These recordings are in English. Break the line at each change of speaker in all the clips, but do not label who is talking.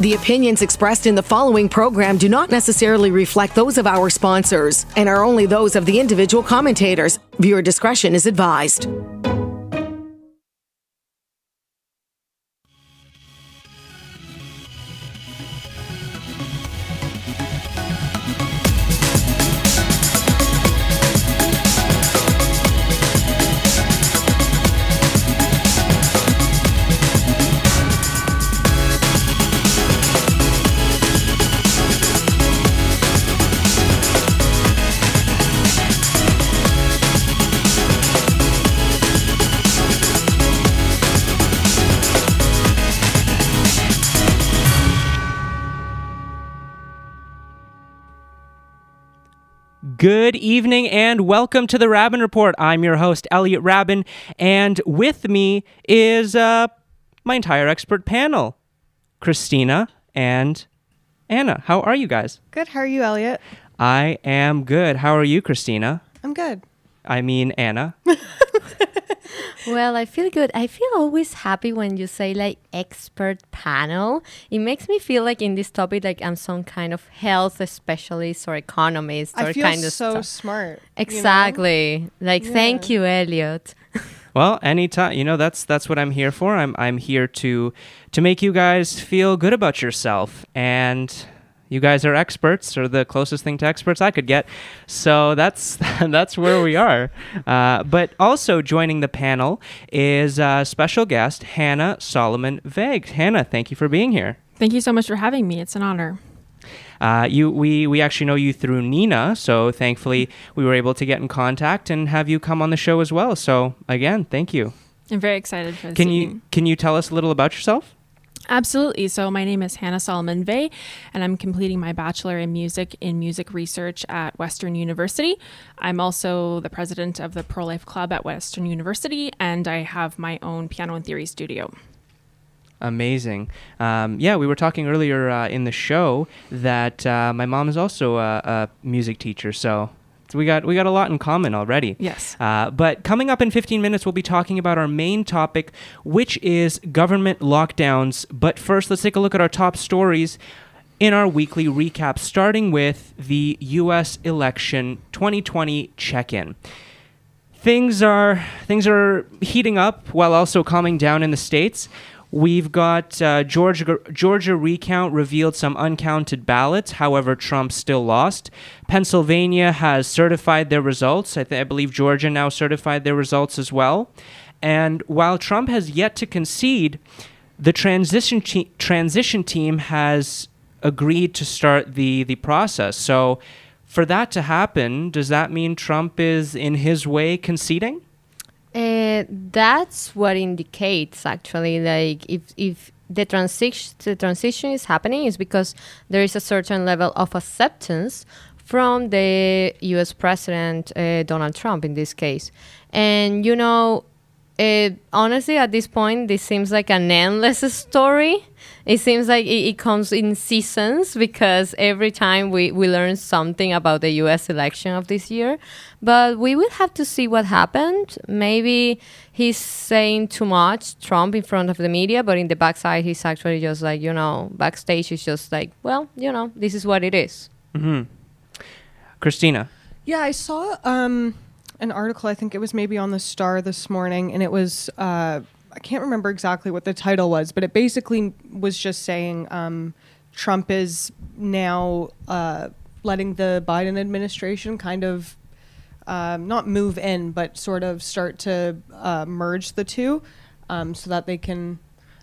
The opinions expressed in the following program do not necessarily reflect those of our sponsors and are only those of the individual commentators. Viewer discretion is advised.
Good evening and welcome to the Raben Report. I'm your host, Elliot Raben, and with me is uh, my entire expert panel Christina and Anna. How are you guys?
Good. How are you, Elliot?
I am good. How are you, Christina?
I'm good.
I mean, Anna.
Well, I feel good. I feel always happy when you say like expert panel. It makes me feel like in this topic, like I'm some kind of health specialist or economist or
I feel
kind of
so
stuff.
smart. you know?
Exactly. Like, thank you, Elliot.
Well, anytime you know that's that's what I'm here for. I'm I'm here to to make you guys feel good about yourself, and you guys are experts, or the closest thing to experts I could get. So that's that's where we are. Uh, but also joining the panel is a special guest Hannah Salamon Vegh. Hannah, thank you for being here.
Thank you so much for having me. It's an honor.
Uh, you we we actually know you through Nina, so thankfully we were able to get in contact and have you come on the show as well. So again, thank you.
I'm very excited for this.
Can you can you tell us a little about yourself?
Absolutely. So, my name is Hannah Salamon and I'm completing my Bachelor in Music in Music Research at Western University. I'm also the president of the Pro Life Club at Western University, and I have my own piano and theory studio.
Amazing. Um, yeah, we were talking earlier uh, in the show that uh, my mom is also a, a music teacher, so we got we got a lot in common already.
Yes.
Uh, but coming up in 15 minutes, we'll be talking about our main topic, which is government lockdowns. But first, let's take a look at our top stories in our weekly recap, starting with the U.S. election 2020 check-in. Things are things are heating up while also calming down in the states. We've got uh, Georgia Georgia recount revealed some uncounted ballots. However, Trump still lost. Pennsylvania has certified their results. I, th- I believe Georgia now certified their results as well. And while Trump has yet to concede, the transition te- transition team has agreed to start the the process. So, for that to happen, does that mean Trump is in his way conceding?
Uh, that's what indicates actually like if if the transition the transition is happening is because there is a certain level of acceptance from the U.S. President uh, Donald Trump in this case, and you know. Uh, honestly, at this point, this seems like an endless story. It seems like it, it comes in seasons because every time we, we learn something about the US election of this year. But we will have to see what happened. Maybe he's saying too much, Trump, in front of the media, but in the backside, he's actually just like, you know, backstage, he's just like, well, you know, this is what it is.
Mm-hmm. Christina.
Yeah, I saw um, an article. I think it was maybe on the Star this morning, and it was uh, I can't remember exactly what the title was, but it basically was just saying um, Trump is now uh, letting the Biden administration kind of um, not move in, but sort of start to uh, merge the two, um, so that they can.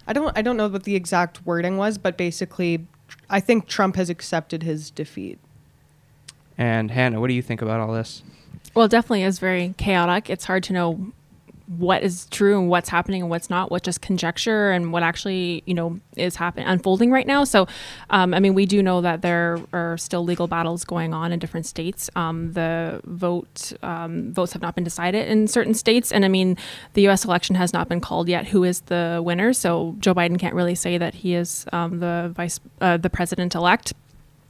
I don't. I don't know what the exact wording was, but basically, I think Trump has accepted his defeat.
And Hannah, what do you think about all this?
Well, definitely is very chaotic. It's hard to know what is true and what's happening and what's not, what just conjecture and what actually, you know, is happening unfolding right now. So, um, I mean, we do know that there are still legal battles going on in different states. Um, the vote um, votes have not been decided in certain states, and I mean, the U.S. election has not been called yet. Who is the winner? So Joe Biden can't really say that he is um, the vice, uh, the president elect.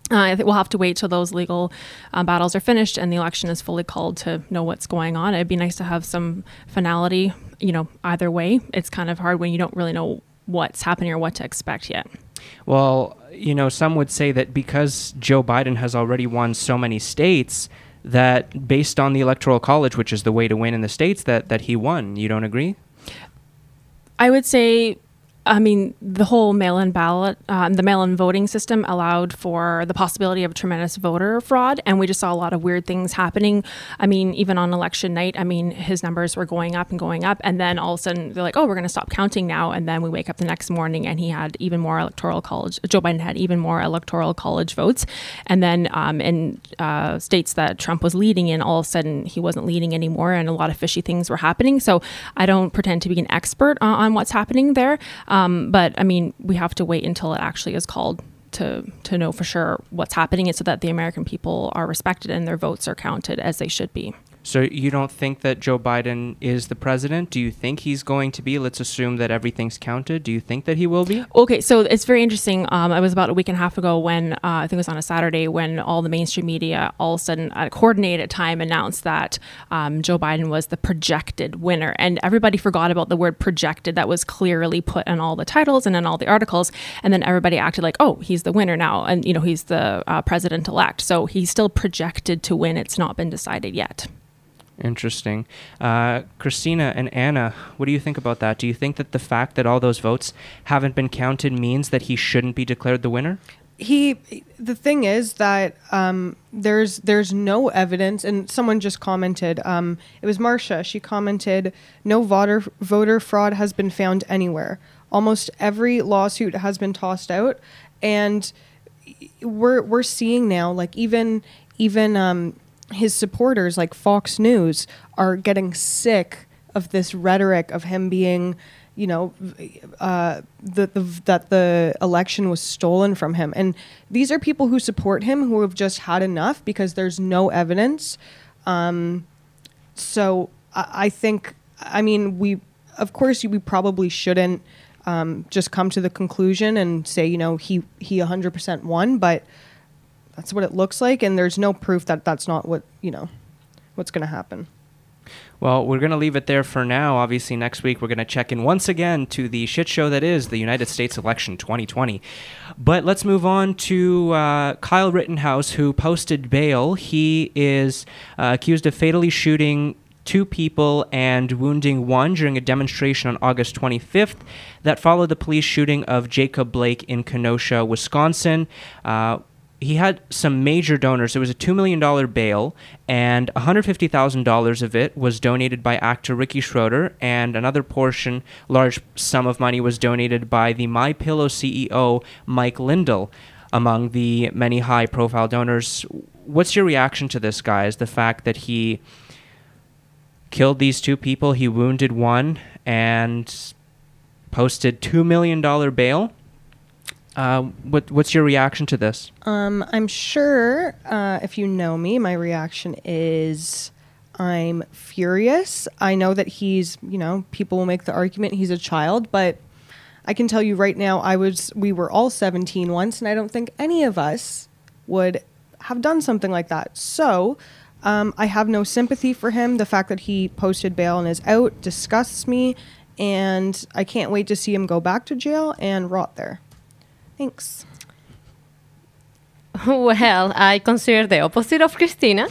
Uh, I think we'll have to wait till those legal uh, battles are finished and the election is fully called to know what's going on. It'd be nice to have some finality, you know, either way. It's kind of hard when you don't really know what's happening or what to expect yet.
Well, you know, some would say that because Joe Biden has already won so many states, that based on the electoral college, which is the way to win in the states, that that he won. You don't agree?
I would say I mean, the whole mail-in ballot, um, the mail-in voting system allowed for the possibility of tremendous voter fraud, and we just saw a lot of weird things happening. I mean, even on election night, I mean, his numbers were going up and going up, and then all of a sudden they're like, "Oh, we're going to stop counting now," and then we wake up the next morning and he had even more electoral college. Joe Biden had even more electoral college votes, and then um, in uh, states that Trump was leading in, all of a sudden he wasn't leading anymore, and a lot of fishy things were happening. So I don't pretend to be an expert on, on what's happening there. Um, Um, but I mean, we have to wait until it actually is called to to know for sure what's happening, and so that the American people are respected and their votes are counted as they should be.
So you don't think that Joe Biden is the president? Do you think he's going to be? Let's assume that everything's counted. Do you think that he will be?
Okay, so it's very interesting. Um, I was about a week and a half ago when uh, I think it was on a Saturday when all the mainstream media all of a sudden at a coordinated time announced that um, Joe Biden was the projected winner, and everybody forgot about the word projected. That was clearly put in all the titles and in all the articles, and then everybody acted like, oh, he's the winner now, and you know he's the uh, president elect. So he's still projected to win. It's not been decided yet.
Interesting. Uh, Christina and Anna, what do you think about that? Do you think that the fact that all those votes haven't been counted means that he shouldn't be declared the winner?
he the thing is that um, there's there's no evidence and someone just commented um, it was Marcia she commented no voter voter fraud has been found anywhere almost every lawsuit has been tossed out and we're we're seeing now like even even um, his supporters like Fox News are getting sick of this rhetoric of him being you know, uh, the, the, that the election was stolen from him. And these are people who support him who have just had enough because there's no evidence. Um, so I, I, think, I mean, we, of course, we probably shouldn't um, just come to the conclusion and say, you know, he, he 100% won, but that's what it looks like. And there's no proof that that's not what, you know, what's going to happen.
Well, we're going to leave it there for now. Obviously, next week we're going to check in once again to the shit show that is the United States election 2020. But let's move on to uh, Kyle Rittenhouse, who posted bail. He is uh, accused of fatally shooting two people and wounding one during a demonstration on August 25th that followed the police shooting of Jacob Blake in Kenosha, Wisconsin. Uh, he had some major donors. It was a $2 million bail, and $150,000 of it was donated by actor Ricky Schroder, and another portion, large sum of money, was donated by the My Pillow CEO, Mike Lindell, among the many high profile donors. What's your reaction to this, guys? The fact that he killed these two people, he wounded one, and posted $2 million bail? Um, what, what's your reaction to this?
Um, I'm sure uh, if you know me, my reaction is I'm furious. I know that he's, you know, people will make the argument he's a child, but I can tell you right now, I was, we were all 17 once, and I don't think any of us would have done something like that. So, um, I have no sympathy for him. The fact that he posted bail and is out disgusts me, and I can't wait to see him go back to jail and rot there. Thanks.
Well, I consider the opposite of Christina.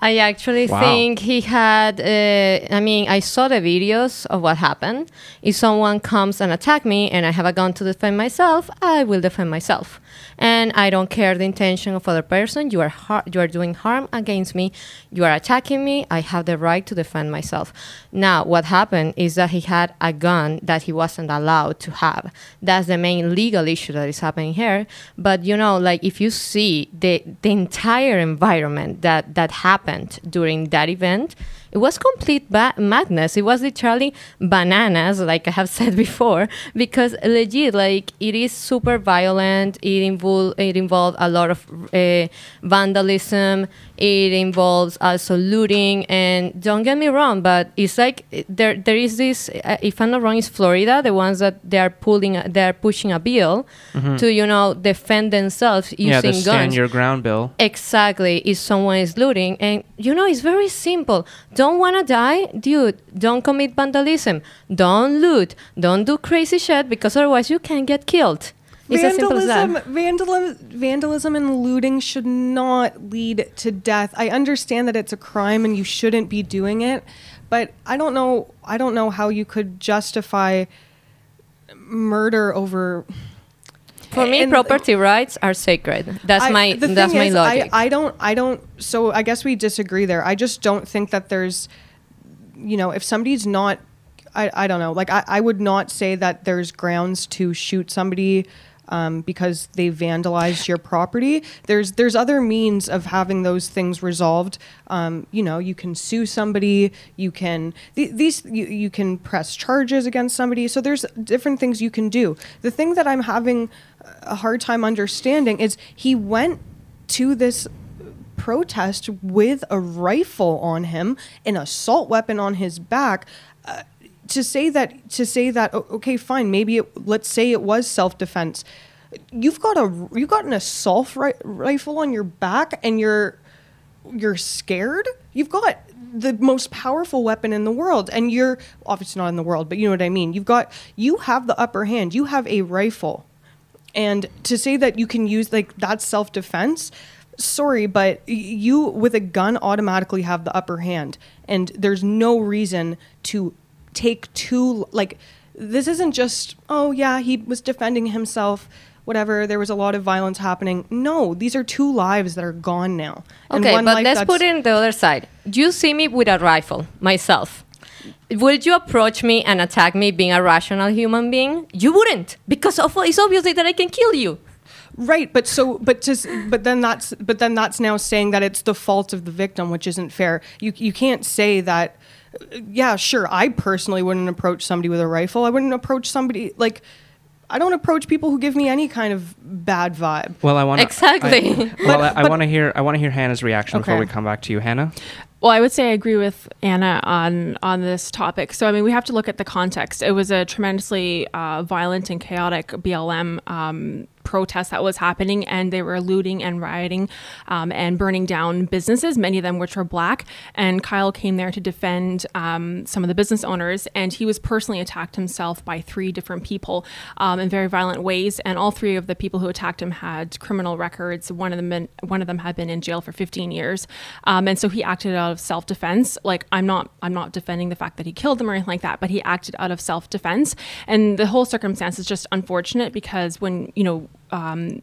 I actually wow. think he had. Uh, I mean, I saw the videos of what happened. If someone comes and attack me, and I have a gun to defend myself, I will defend myself and I don't care the intention of other person. You are har- you are doing harm against me. You are attacking me. I have the right to defend myself. Now, what happened is that he had a gun that he wasn't allowed to have. That's the main legal issue that is happening here. But you know, like if you see the the entire environment that that happened during that event it was complete ba- madness. It was literally bananas, like I have said before, because legit, like it is super violent. It involved it involved a lot of uh, vandalism. It involves also looting, and don't get me wrong, but it's like there there is this. Uh, if I'm not wrong, it's Florida, the ones that they are pulling, they are pushing a bill mm-hmm. to you know defend themselves using
yeah, the
guns.
stand your ground bill.
Exactly, if someone is looting, and you know it's very simple. Don't wanna die, dude. Don't commit vandalism. Don't loot. Don't do crazy shit because otherwise you can get killed It's as simple as
vandalism, vandalism, vandalism, and looting should not lead to death. I understand that it's a crime and you shouldn't be doing it, but I don't know. I don't know how you could justify murder over.
For me,
and-
property rights are sacred. That's
I-
my that's my
is,
logic.
I, I don't. I don't. So I guess we disagree there. I just don't think that there's, you know, if somebody's not, I, I don't know. Like I, I would not say that there's grounds to shoot somebody. Um, because they vandalized your property, there's there's other means of having those things resolved. Um, you know, you can sue somebody. You can th- these you, you can press charges against somebody. So there's different things you can do. The thing that I'm having a hard time understanding is he went to this protest with a rifle on him, an assault weapon on his back. Uh, to say that, to say that, okay, fine, maybe it, let's say it was self defense. You've got a, you've got an assault ri- rifle on your back, and you're, you're scared. You've got the most powerful weapon in the world, and you're obviously not in the world, but you know what I mean. You've got, you have the upper hand. You have a rifle and to say that you can use like that's self defense, sorry, but you with a gun automatically have the upper hand, and there's no reason to take two like this isn't just oh yeah he was defending himself whatever there was a lot of violence happening no these are two lives that are gone now
Okay, but let's put it in the other side. Do You see me with a rifle, myself. Would you approach me and attack me being a rational human being? You wouldn't, because of, it's obviously that I can kill you.
Right, but so, but just, but then that's, but then that's now saying that it's the fault of the victim, which isn't fair. You you can't say that. Uh, Yeah, sure. I personally wouldn't approach somebody with a rifle. I wouldn't approach somebody like. I don't approach people who give me any kind of bad vibe.
Well, I want
Exactly.
well,
But-
I, I want to hear. I want to hear Hannah's reaction before we come back to you, Hannah.
Well, I would say I agree with Anna on on this topic. So, I mean, we have to look at the context. It was a tremendously uh, violent and chaotic BLM um, protest that was happening, and they were looting and rioting um, and burning down businesses, many of them which were black. And Kyle came there to defend um, some of the business owners, and he was personally attacked himself by three different people um, in very violent ways. And all three of the people who attacked him had criminal records. One of them, been, one of them had been in jail for 15 years, um, and so he acted out of self-defense. Like I'm not, I'm not defending the fact that he killed them or anything like that, but he acted out of self-defense. And the whole circumstance is just unfortunate because when you know. Um,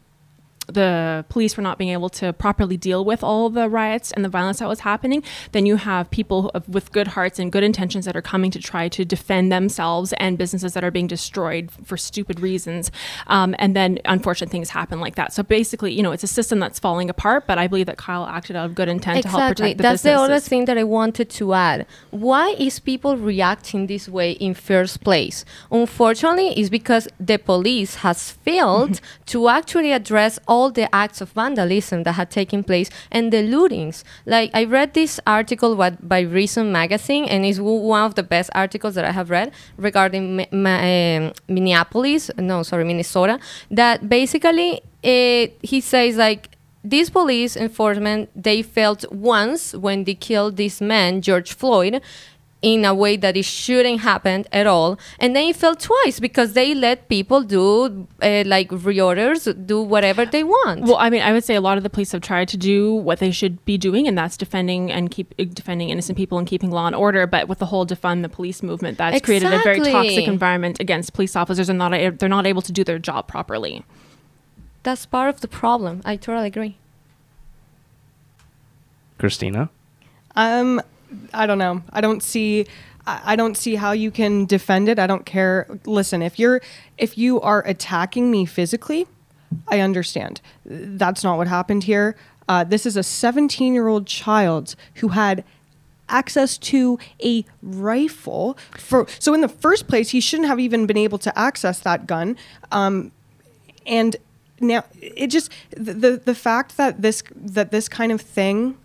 the police were not being able to properly deal with all the riots and the violence that was happening, then you have people with good hearts and good intentions that are coming to try to defend themselves and businesses that are being destroyed for stupid reasons. Um, and then unfortunate things happen like that. So basically, you know, it's a system that's falling apart, but I believe that Kyle acted out of good intent to help protect the
That's the other thing that I wanted to add. Why is people reacting this way in first place? Unfortunately, it's because the police has failed to actually address all the acts of vandalism that had taken place and the lootings. Like I read this article what, by Reason Magazine, and it's one of the best articles that I have read regarding Mi- Ma- um, Minneapolis. No, sorry, Minnesota. That basically uh, he says like these police enforcement they felt once when they killed this man george floyd in a way that it shouldn't happen at all and then it felt twice because they let people do uh, like reorders do whatever they want
Well, I mean, I would say a lot of the police have tried to do what they should be doing, and that's defending and keep uh, defending innocent people and keeping law and order. But with the whole defund the police movement, that's created a very toxic environment against police officers, and not a- they're not able to do their job properly.
that's part of the problem i totally agree
Christina.
Um, I don't know. I don't see. I don't see how you can defend it. I don't care. Listen, if you're if you are attacking me physically, I understand. That's not what happened here. Uh, this is a 17 year old child who had access to a rifle for so in the first place he shouldn't have even been able to access that gun um, and now it just the, the the fact that this that this kind of thing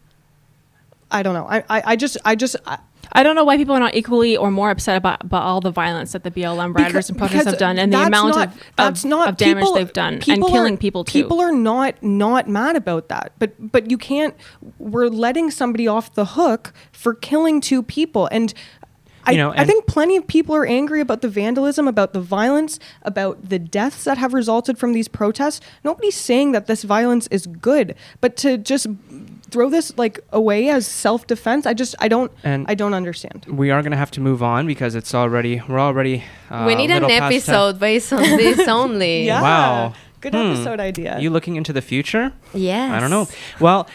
I don't know. I, I, I just, I just, I,
I don't know why people are not equally or more upset about, about all the violence that the BLM rioters
Because-
and protesters have done and the amount
not-
of,
that's
of,
not
of damage
people-
they've done and killing
are-
people too.
People are not not mad about that, but but you can't. We're letting somebody off the hook for killing two people, and I,
You know,
I think plenty of people are angry about the vandalism, about the violence, about the deaths that have resulted from these protests. Nobody's saying that this violence is good, but to just throw this like away as self-defense, I just I don't
And-
I don't understand.
we are going to have to move on because it's already we're already uh,
we need an
little past time.
episode based on this only.
Yeah.
Wow.
Good
Hmm.
episode idea.
You looking into the future?
Yes.
I don't know. Well,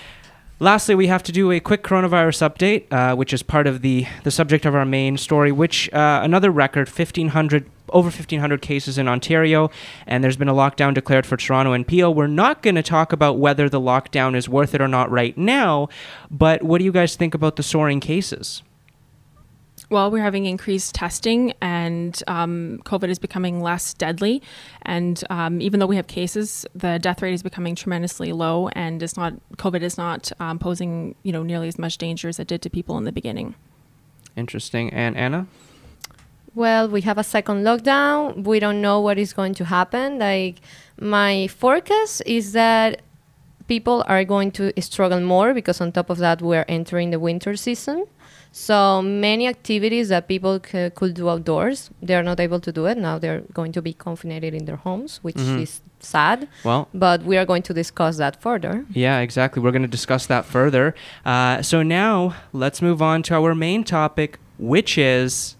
lastly, we have to do a quick coronavirus update, uh, which is part of the the subject of our main story. Which uh, another record, fifteen hundred over fifteen hundred cases in Ontario, and there's been a lockdown declared for Toronto and Peel. We're not going to talk about whether the lockdown is worth it or not right now, but what do you guys think about the soaring cases?
Well, we're having increased testing, and um, COVID is becoming less deadly. And um, even though we have cases, the death rate is becoming tremendously low, and it's not COVID is not um, posing you know nearly as much danger as it did to people in the beginning.
Interesting. And Anna?
Well, we have a second lockdown. We don't know what is going to happen. Like my forecast is that people are going to struggle more because on top of that we're entering the winter season. So many activities that people c- could do outdoors, they're not able to do it. Now they're going to be confined in their homes, which
Mhm.
is sad.
Well,
But we are going to discuss that further.
Yeah, exactly. We're going to discuss that further. Uh, so now let's move on to our main topic, which is.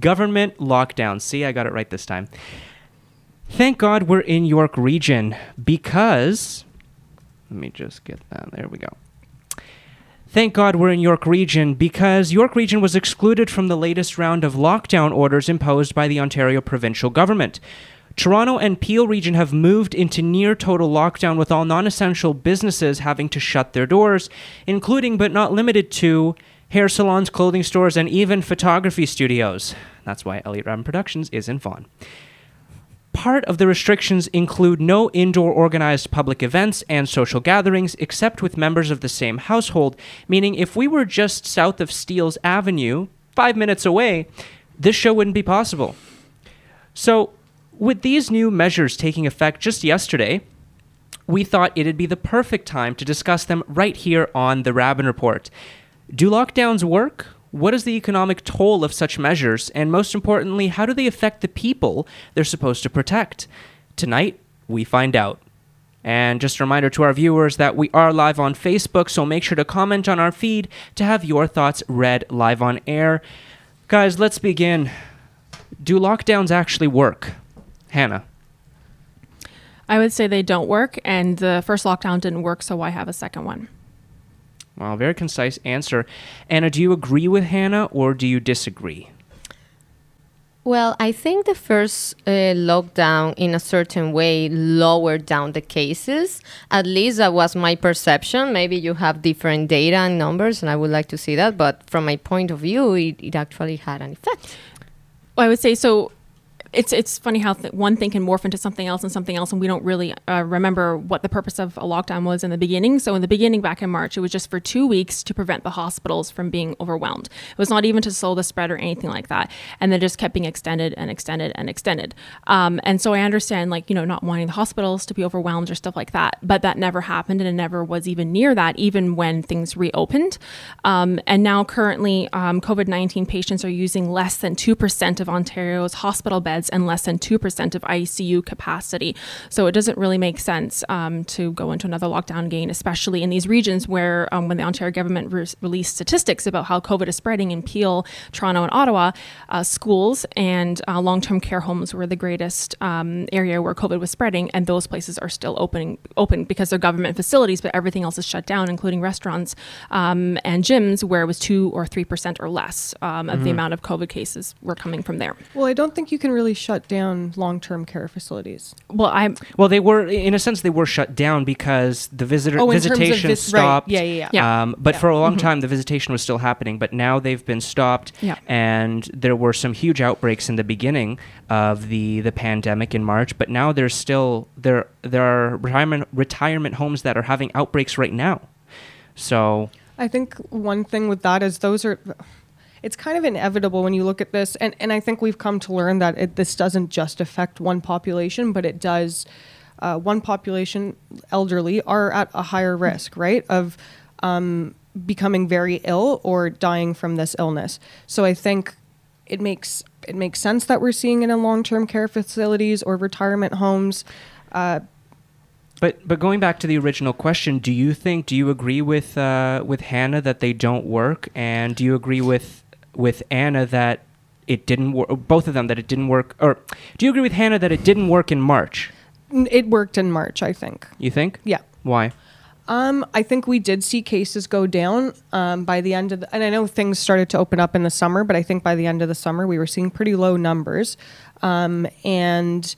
Government lockdown. See, I got it right this time. Thank God we're in York Region because. Let me just get that. There we go. Thank God we're in York Region because York Region was excluded from the latest round of lockdown orders imposed by the Ontario provincial government. Toronto and Peel Region have moved into near total lockdown with all non essential businesses having to shut their doors, including but not limited to hair salons, clothing stores, and even photography studios. That's why Elliot Raben Productions is in Vaughan. Part of the restrictions include no indoor organized public events and social gatherings except with members of the same household, meaning if we were just south of Steeles Avenue, five minutes away, this show wouldn't be possible. So, with these new measures taking effect just yesterday, we thought it'd be the perfect time to discuss them right here on the Raben Report. Do lockdowns work? What is the economic toll of such measures? And most importantly, how do they affect the people they're supposed to protect? Tonight, we find out. And just a reminder to our viewers that we are live on Facebook, so make sure to comment on our feed to have your thoughts read live on air. Guys, let's begin. Do lockdowns actually work? Hannah.
I would say they don't work, and the first lockdown didn't work, so why have a second one?
Well, very concise answer. Anna, do you agree with Hannah or do you disagree?
Well, I think the first uh, lockdown, in a certain way, lowered down the cases. At least that was my perception. Maybe you have different data and numbers, and I would like to see that. But from my point of view, it, it actually had an effect.
Well, I would say so. It's it's funny how th- one thing can morph into something else and something else, and we don't really uh, remember what the purpose of a lockdown was in the beginning. So in the beginning, back in March, it was just for two weeks to prevent the hospitals from being overwhelmed. It was not even to slow the spread or anything like that, and then just kept being extended and extended and extended. Um, and so I understand, like you know, not wanting the hospitals to be overwhelmed or stuff like that, but that never happened, and it never was even near that, even when things reopened. Um, and now currently, um, COVID nineteen patients are using less than two percent of Ontario's hospital beds and less than 2% of ICU capacity. So it doesn't really make sense um, to go into another lockdown again, especially in these regions where, um, when the Ontario government re- released statistics about how COVID is spreading in Peel, Toronto, and Ottawa, uh, schools and uh, long term care homes were the greatest um, area where COVID was spreading, and those places are still opening open because they're government facilities, but everything else is shut down, including restaurants um, and gyms, where it was 2 or 3% or less um, of the amount of COVID cases were coming from there.
Well, I don't think you can really shut down long-term care facilities.
Well, I'm
Well, they were, in a sense, they were shut down because the visitor
Oh, in terms of
visitation
vis-
stopped.
Yeah, yeah, yeah.
Yeah.
Um, but
Yeah.
for a long time, the visitation was still happening. But now they've been stopped,
Yeah.
and there were some huge outbreaks in the beginning of the the pandemic in March. But now there's still there there are retirement retirement homes that are having outbreaks right now. So
I think one thing with that is those are it's kind of inevitable when you look at this and, and I think we've come to learn that it, this doesn't just affect one population but it does uh, one population, elderly, are at a higher risk, right, of um, becoming very ill or dying from this illness. So I think it makes it makes sense that we're seeing it in long-term care facilities or retirement homes. Uh,
But but going back to the original question, do you think do you agree with uh, with Hannah that they don't work, and do you agree with with Anna that it didn't work? Both of them that it didn't work, or do you agree with Hannah that it didn't work in March?
it worked in March, I think.
You think?
Yeah.
Why?
Um, I think we did see cases go down um, by the end of the, and I know things started to open up in the summer, but I think by the end of the summer we were seeing pretty low numbers. Um, and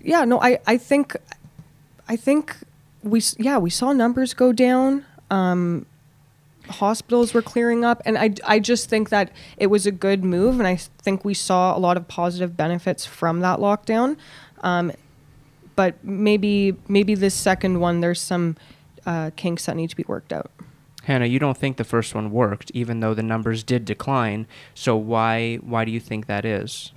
yeah, no, I, I think, I think we, yeah, we saw numbers go down. Um, hospitals were clearing up. And I, I just think that it was a good move. And I think we saw a lot of positive benefits from that lockdown. Um, but maybe maybe this second one there's some uh, kinks that need to be worked out.
Hannah, you don't think the first one worked, even though the numbers did decline. So why why do you think that is?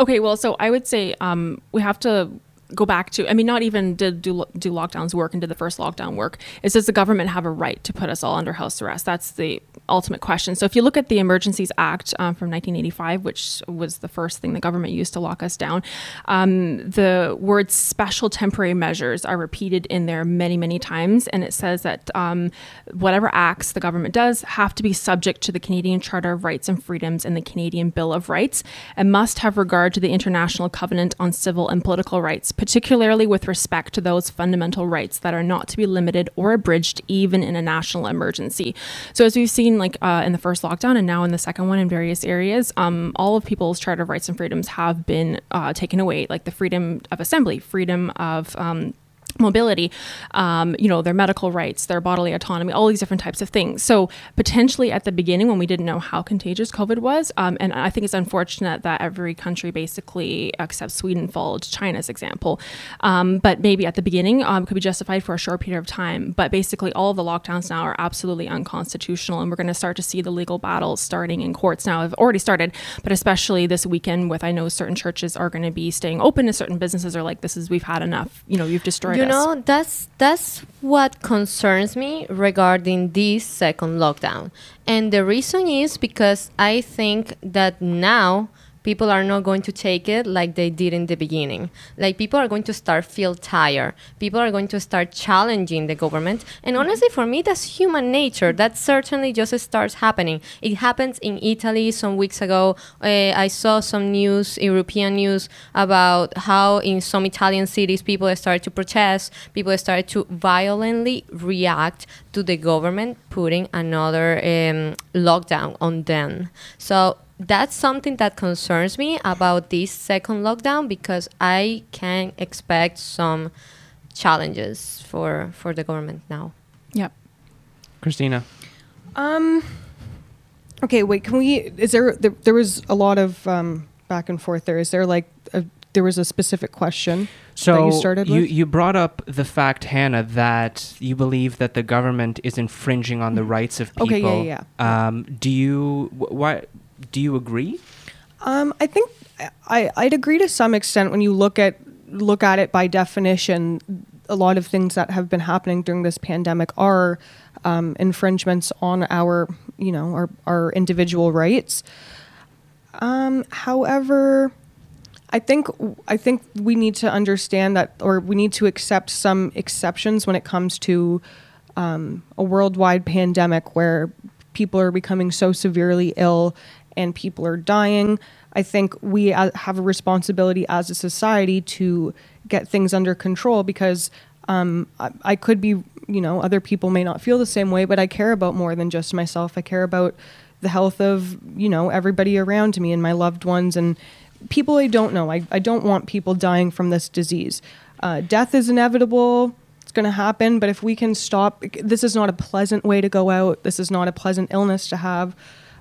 Okay, well, so I would say um, we have to go back to. I mean, not even did do, do lockdowns work and did the first lockdown work. Is does the government have a right to put us all under house arrest? That's the ultimate question. So if you look at the Emergencies Act um, from 1985, which was the first thing the government used to lock us down, um, the words "special temporary measures" are repeated in there many, many times, and it says that um, whatever acts the government does have to be subject to the Canadian Charter of Rights and Freedoms and the Canadian Bill of Rights, and must have regard to the International Covenant on Civil and Political Rights, particularly with respect to those fundamental rights that are not to be limited or abridged even in a national emergency. So, as we've seen, like uh, in the first lockdown and now in the second one in various areas, um, all of people's Charter of Rights and Freedoms have been uh, taken away, like the freedom of assembly, freedom of um, mobility, um, you know, their medical rights, their bodily autonomy, all these different types of things. So potentially at the beginning when we didn't know how contagious COVID was, um, and I think it's unfortunate that every country basically, except Sweden, followed China's example. Um, but maybe at the beginning um, could be justified for a short period of time. But basically, all of the lockdowns now are absolutely unconstitutional, and we're going to start to see the legal battles starting in courts now. Have already started, but especially this weekend, with I know certain churches are going to be staying open, and certain businesses are like, "This is we've had enough. You know, you've destroyed
you
us."
know that's that's what concerns me regarding this second lockdown and the reason is because i think that now people are not going to take it like they did in the beginning. Like people are going to start feel tired. People are going to start challenging the government. And honestly for me that's human nature. That certainly just starts happening. It happens in italy some weeks ago. Uh, i saw some news european news about how in some italian cities people started to protest. People started to violently react to the government putting another um, lockdown on them. So that's something that concerns me about this second lockdown because I can expect some challenges for for the government now.
Yep.
Christina.
Um. Okay, wait. Can we? Is there? There, there was a lot of um, back and forth there. Is there like a, there was a specific question
So
that you started
you,
with?
you brought up the fact, Hannah, that you believe that the government is infringing on the rights of people.
Okay, yeah, yeah,
Um, do you wh- why do you agree?
Um, I think I, I'd agree to some extent when you look at look at it by definition. A lot of things that have been happening during this pandemic are um, infringements on our, you know, our, our individual rights. Um, however, I think I think we need to understand that, or we need to accept some exceptions when it comes to um, a worldwide pandemic where people are becoming so severely ill and people are dying. I think we have a responsibility as a society to get things under control because um, I, I could be, you know, other people may not feel the same way, but I care about more than just myself. I care about the health of, you know, everybody around me and my loved ones and people I don't know. I, I don't want people dying from this disease. Uh, death is inevitable. It's going to happen. But if we can stop, this is not a pleasant way to go out. This is not a pleasant illness to have.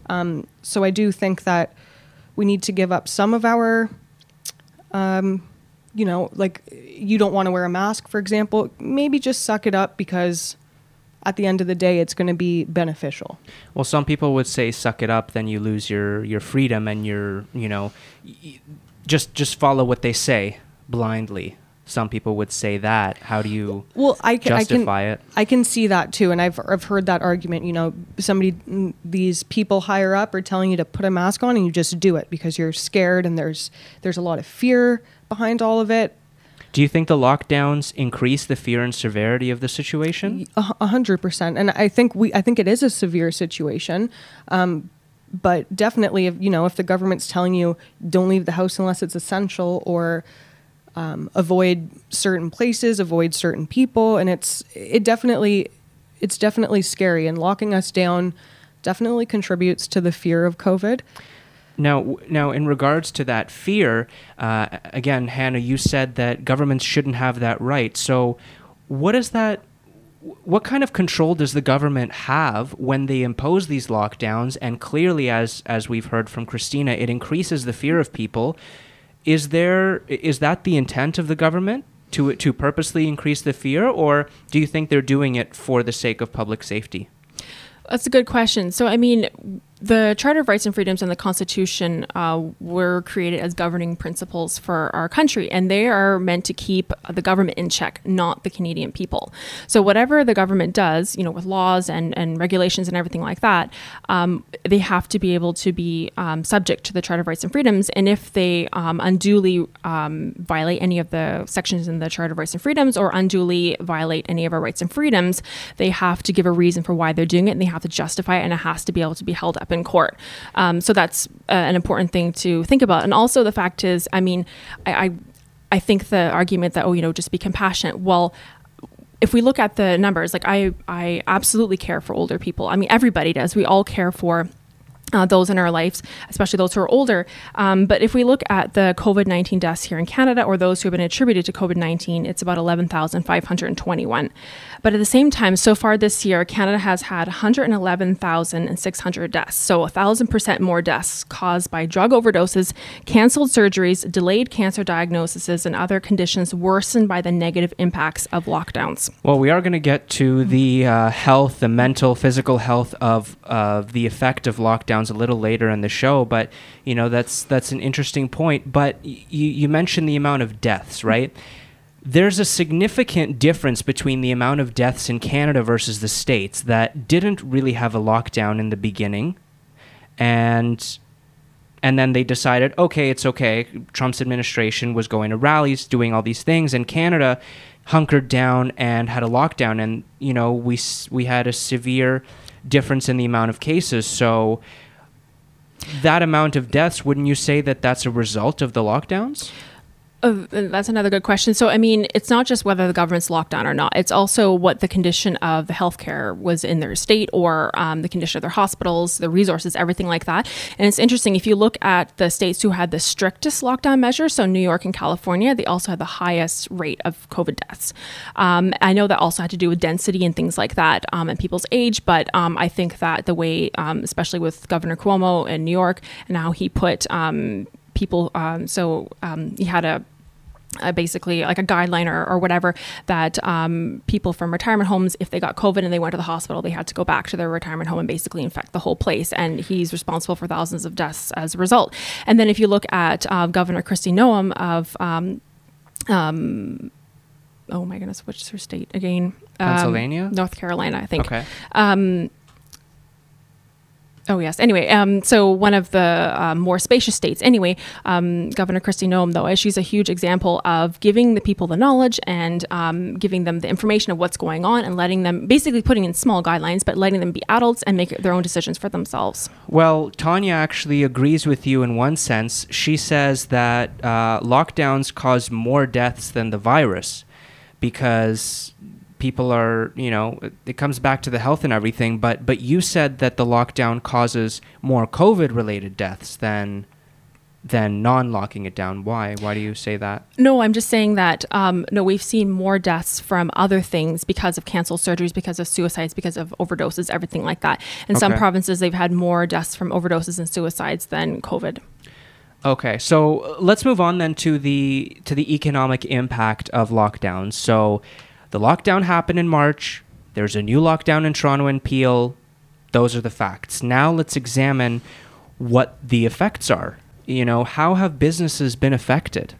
Um, so I do think that we need to give up some of our, um, you know, like you don't want to wear a mask, for example. Maybe just suck it up because at the end of the day, it's going to be beneficial.
Well, some people would say, "Suck it up," then you lose your your freedom and your you know, just just follow what they say blindly. Some people would say that. How do you
well I can,
justify
I can,
it?
I can see that too, and I've I've heard that argument. You know, somebody mm, these people higher up are telling you to put a mask on, and you just do it because you're scared, and there's there's a lot of fear behind all of it.
Do you think the lockdowns increase the fear and severity of the situation?
A a hundred percent, and I think we I think it is a severe situation. Um, but definitely, if you know, if the government's telling you don't leave the house unless it's essential, or um, avoid certain places, avoid certain people, and it's it definitely it's definitely scary, and locking us down definitely contributes to the fear of COVID.
Now, now, in regards to that fear, uh, again, Hannah, you said that governments shouldn't have that right. So, what is that? What kind of control does the government have when they impose these lockdowns? And clearly, as as we've heard from Christina, it increases the fear of people. Is there is that the intent of the government to to purposely increase the fear, or do you think they're doing it for the sake of public safety?
That's a good question. So, I mean, the Charter of Rights and Freedoms and the Constitution uh, were created as governing principles for our country, and they are meant to keep the government in check, not the Canadian people. So, whatever the government does, you know, with laws and, and regulations and everything like that, um, they have to be able to be um, subject to the Charter of Rights and Freedoms. And if they um, unduly um, violate any of the sections in the Charter of Rights and Freedoms or unduly violate any of our rights and freedoms, they have to give a reason for why they're doing it, and they have to justify it, and it has to be able to be held up in court. Um, so that's uh, an important thing to think about. And also the fact is, I mean, I, I, I think the argument that oh, you know, just be compassionate. Well, if we look at the numbers, like I, I absolutely care for older people. I mean, everybody does. We all care for. Uh, those in our lives, especially those who are older. Um, but if we look at the COVID 19 deaths here in Canada or those who have been attributed to COVID 19, it's about 11,521. But at the same time, so far this year, Canada has had 111,600 deaths. So 1,000% more deaths caused by drug overdoses, canceled surgeries, delayed cancer diagnoses, and other conditions worsened by the negative impacts of lockdowns.
Well, we are going to get to the uh, health, the mental, physical health of uh, the effect of lockdowns a little later in the show, but you know that's that's an interesting point. But y- you mentioned the amount of deaths, right? There's a significant difference between the amount of deaths in Canada versus the states that didn't really have a lockdown in the beginning, and and then they decided, okay, it's okay. Trump's administration was going to rallies, doing all these things, and Canada hunkered down and had a lockdown. And you know, we we had a severe difference in the amount of cases. So that amount of deaths, wouldn't you say that that's a result of the lockdowns?
Uh, that's another good question. So, I mean, it's not just whether the government's locked down or not. It's also what the condition of the healthcare was in their state or um, the condition of their hospitals, the resources, everything like that. And it's interesting if you look at the states who had the strictest lockdown measures, so New York and California, they also had the highest rate of COVID deaths. Um, I know that also had to do with density and things like that um, and people's age, but um, I think that the way, um, especially with Governor Cuomo in New York and how he put um, people, um, so um, he had a uh, basically like a guideline or, or whatever that um, people from retirement homes, if they got COVID and they went to the hospital, they had to go back to their retirement home and basically infect the whole place. And he's responsible for thousands of deaths as a result. And then if you look at uh, Governor Kristi Noem of, um, um, oh my goodness, which is her state again? Um,
Pennsylvania?
North Carolina, I think.
Okay.
Oh yes. Anyway, um, so one of the um, more spacious states. Anyway, um, Governor Kristi Noem, though, she's a huge example of giving the people the knowledge and um, giving them the information of what's going on and letting them, basically putting in small guidelines, but letting them be adults and make their own decisions for themselves.
Well, Tanya actually agrees with you in one sense. She says that uh, lockdowns cause more deaths than the virus because people are, you know, it comes back to the health and everything. But but you said that the lockdown causes more COVID-related deaths than than non-locking it down. Why? Why do you say that?
No, I'm just saying that um, no, we've seen more deaths from other things because of canceled surgeries, because of suicides, because of overdoses, everything like that. In some provinces, they've had more deaths from overdoses and suicides than COVID.
Okay, so let's move on then to the to the economic impact of lockdowns. So the lockdown happened in March. There's a new lockdown in Toronto and Peel. Those are the facts. Now let's examine what the effects are. You know, how have businesses been affected?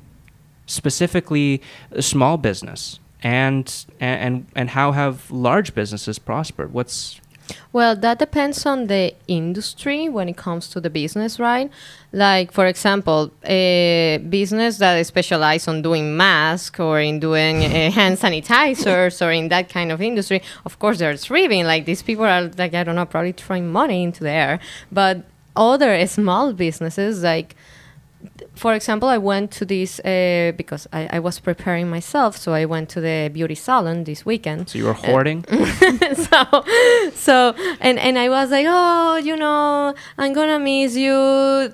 specifically small business, and and and how have large businesses prospered? What's
Well, that depends on the industry when it comes to the business, right? Like, for example, a business that specializes on doing masks or in doing uh, hand sanitizers or in that kind of industry, of course, they're thriving. Like, these people are, like, I don't know, probably throwing money into the air. But other small businesses, like, for example, I went to this uh, because I, I was preparing myself, so I went to the beauty salon this weekend.
so you were hoarding?
so, so, and and I was like, oh, you know, I'm gonna miss you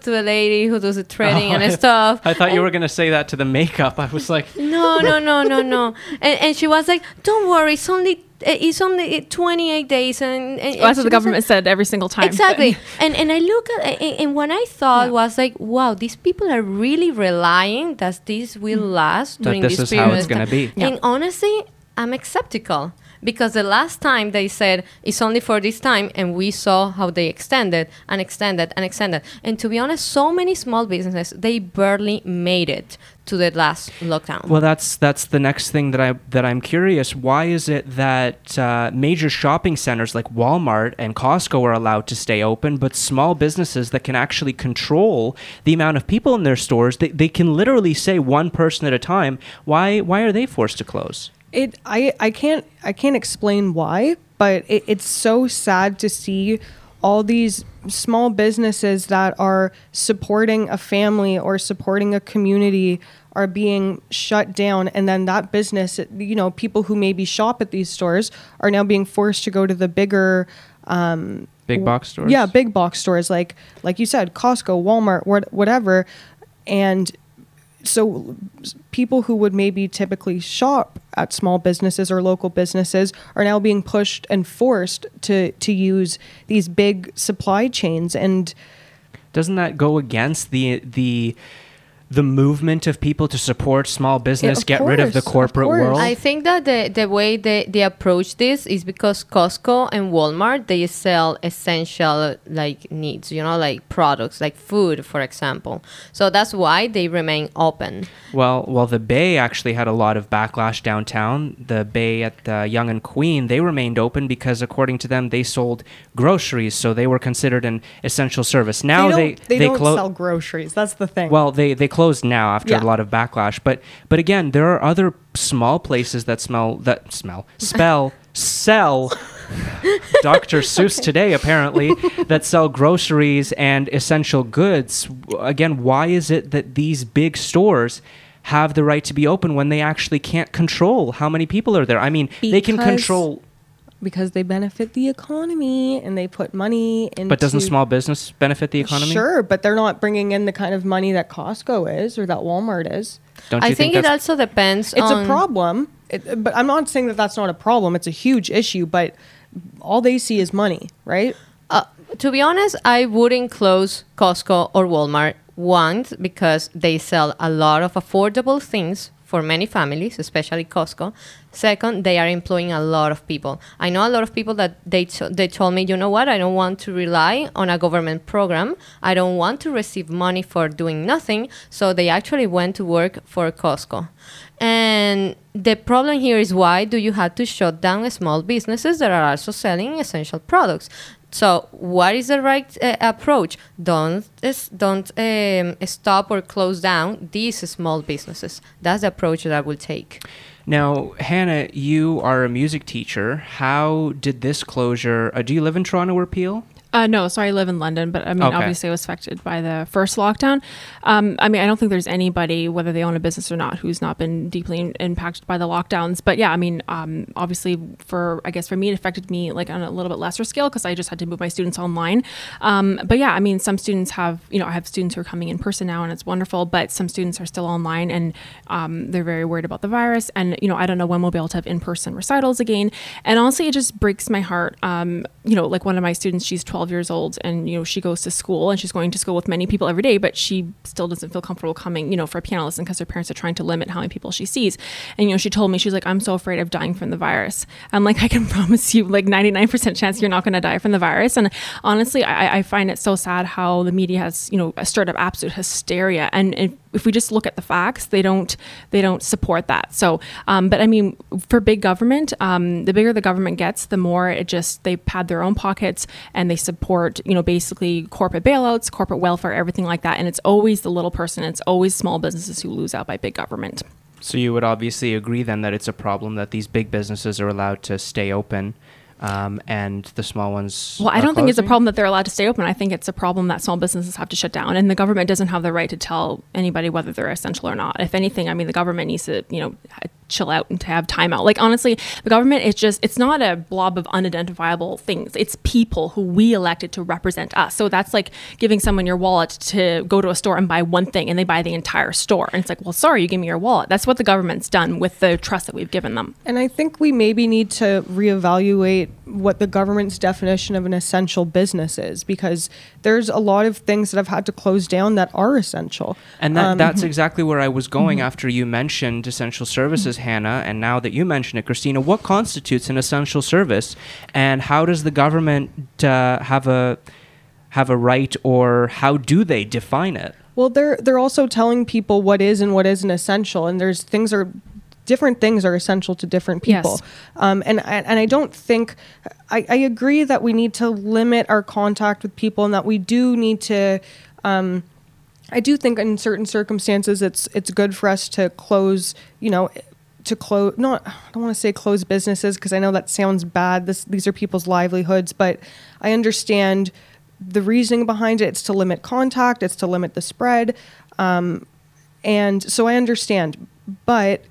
to a lady who does the threading
Oh,
and
I-
stuff.
I thought you were gonna say that to the makeup. I was like,
No, no, no, no, no. And, and she was like, don't worry, it's only it's only 28 days, and, and
Well, that's what the government
like-
said every single time.
Exactly. and and I look at and, and what I thought
Yeah.
was like, wow, these people are really relying that this will mm. last
That
during
this
this
is how
period
it's
of
gonna
time.
be.
Yeah.
And honestly, I'm skeptical because the last time they said it's only for this time, and we saw how they extended and extended and extended. And to be honest, so many small businesses they barely made it to the last lockdown.
Well, that's that's the next thing that I that I'm curious. Why is it that uh, major shopping centers like Walmart and Costco are allowed to stay open, but small businesses that can actually control the amount of people in their stores, they, they can literally say one person at a time. Why why are they forced to close?
It I I can't I can't explain why, but it, it's so sad to see all these small businesses that are supporting a family or supporting a community are being shut down and then that business you know people who maybe shop at these stores are now being forced to go to the bigger um,
Big box stores.
yeah, big box stores like like you said, Costco, Walmart, what, whatever, and so people who would maybe typically shop at small businesses or local businesses are now being pushed and forced to to use these big supply chains and
Doesn't that go against the the the movement of people to support small business,
of
get rid of the
course, of
corporate world?
I think that the, the way they, they approach this is because Costco and Walmart they sell essential like needs, you know, like products like food, for example. So that's why they remain open.
Well, well, the Bay actually had a lot of backlash downtown. The Bay at uh, the Yonge and Queen, they remained open because, according to them, they sold groceries, so they were considered an essential service. Now
they
they
don't, they, don't
clo-
sell groceries. That's the thing.
Well, they they closed now after
Yeah.
a lot of backlash. But but again, there are other small places that smell that smell spell sell. Dr. Seuss today apparently that sell groceries and essential goods. Again, why is it that these big stores have the right to be open when they actually can't control how many people are there? I mean, they can control
because they benefit the economy and they put money into
but doesn't small business benefit the economy?
Sure, but they're not bringing in the kind of money that Costco is or that Walmart is.
Don't you
I think, it also depends
It's
on
a problem, it, but I'm not saying that that's not a problem. It's a huge issue, but all they see is money, right?
Uh, to be honest, I wouldn't close Costco or Walmart. One, because they sell a lot of affordable things for many families, especially Costco. Second, they are employing a lot of people. I know a lot of people that they they told me, you know what, I don't want to rely on a government program. I don't want to receive money for doing nothing. So they actually went to work for Costco. And the problem here is why do you have to shut down small businesses that are also selling essential products? So, what is the right uh, approach? Don't don't um, stop or close down these small businesses. That's the approach that I will take.
Now, Hannah, you are a music teacher. How did this closure? Uh, do you live in Toronto or Peel?
Uh, no, so I live in London, but I mean,
Okay.
obviously, I was affected by the first lockdown. Um, I mean, I don't think there's anybody, whether they own a business or not, who's not been deeply in- impacted by the lockdowns. But yeah, I mean, um, obviously, for I guess for me, it affected me like on a little bit lesser scale because I just had to move my students online. Um, but yeah, I mean, some students have, you know, I have students who are coming in person now, and it's wonderful. But some students are still online, and um, they're very worried about the virus. And you know, I don't know when we'll be able to have in-person recitals again. And honestly, it just breaks my heart. Um, you know, like one of my students, she's 12 years old, and you know, she goes to school, and she's going to school with many people every day, but she still doesn't feel comfortable coming, you know, for a piano lesson because her parents are trying to limit how many people she sees. And you know, she told me she's like, I'm so afraid of dying from the virus. I'm like, I can promise you, like 99% chance you're not going to die from the virus. And honestly, I, I find it so sad how the media has, you know, stirred up absolute hysteria, and. and if we just look at the facts, they don't they don't support that. So, um, but I mean, for big government, um, the bigger the government gets, the more it just they pad their own pockets and they support you know basically corporate bailouts, corporate welfare, everything like that. And it's always the little person. It's always small businesses who lose out by big government.
So you would obviously agree then that it's a problem that these big businesses are allowed to stay open, um, and the small ones.
Well, I don't think it's a problem that they're allowed to stay open. I think it's a problem that small businesses have to shut down, and the government doesn't have the right to tell anybody whether they're essential or not. If anything, I mean, the government needs to, you know, chill out and to have time out. Like honestly, the government is just it's not a blob of unidentifiable things. It's people who we elected to represent us. So that's like giving someone your wallet to go to a store and buy one thing and they buy the entire store. And it's like, well, sorry, you give me your wallet. That's what the government's done with the trust that we've given them.
And I think we maybe need to reevaluate what the government's definition of an essential business is because there's a lot of things that have had to close down that are essential.
And that,
Um,
that's exactly where I was going after you mentioned essential services, Hannah. And now that you mention it, Christina, what constitutes an essential service, and how does the government uh, have a have a right, or how do they define it?
Well, they're they're also telling people what is and what isn't essential, and there's things are different things are essential to different people.
Yes.
Um, and and and I don't think I, I agree that we need to limit our contact with people, and that we do need to. Um, I do think in certain circumstances it's it's good for us to close, you know, to close. Not I don't want to say close businesses because I know that sounds bad. This these are people's livelihoods, but I understand the reasoning behind it. It's to limit contact. It's to limit the spread, um, and so I understand. But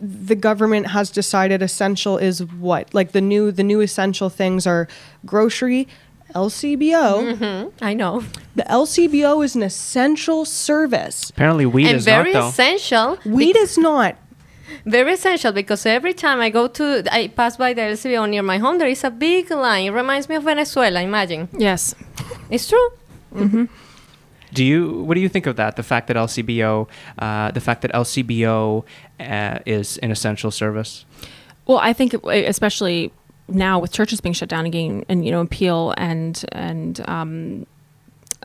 the government has decided essential is what like the new the new essential things are grocery LCBO.
I know.
The LCBO is an essential service.
Apparently, weed
and
is
very
not though.
essential.
Weed is not.
Very essential because every time I go to, I pass by the LCBO near my home, there is a big line. It reminds me of Venezuela, imagine.
Yes.
It's true. Mm-hmm.
Do you? What do you think of that? The fact that LCBO, uh, the fact that LCBO uh, is an essential service.
Well, I think especially now with churches being shut down again, and you know, Peel and and um,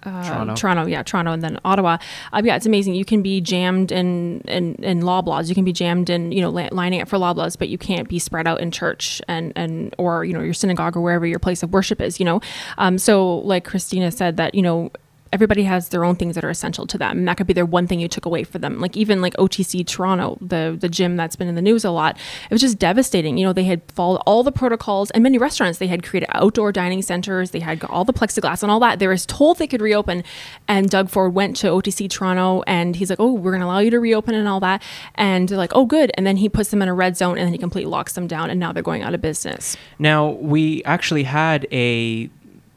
uh,
Toronto.
Toronto, yeah, Toronto, and then Ottawa. Uh, yeah, it's amazing. You can be jammed in in, in Loblaws. You can be jammed in you know li- lining up for Loblaws, but you can't be spread out in church and and or you know your synagogue or wherever your place of worship is. You know, um, so like Christina said that you know everybody has their own things that are essential to them. And that could be their one thing you took away for them. Like even like otc toronto the the gym that's been in the news a lot it was just devastating. You know they had followed all the protocols and many restaurants they had created outdoor dining centers they had all the plexiglass and all that. They were told they could reopen and doug ford went to otc toronto and he's like oh we're going to allow you to reopen and all that. And they're like oh good. And then he puts them in a red zone and then he completely locks them down and now they're going out of business.
Now, we actually had a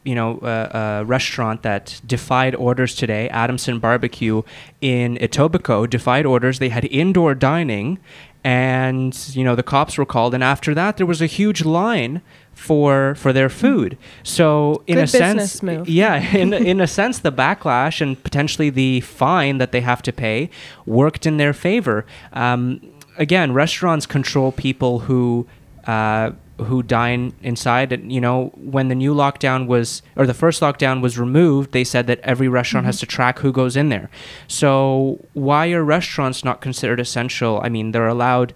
you know a, a restaurant that defied orders today, Adamson Barbecue in Etobicoke defied orders. They had indoor dining and you know the cops were called and after that there was a huge line for for their food. So in
Good
a sense
move.
yeah, in in a sense, the backlash and potentially the fine that they have to pay worked in their favor. Um, again, restaurants control people who. Uh, who dine inside. And you know when the new lockdown was or the first lockdown was removed they said that every restaurant has to track who goes in there. So why are restaurants not considered essential? I mean they're allowed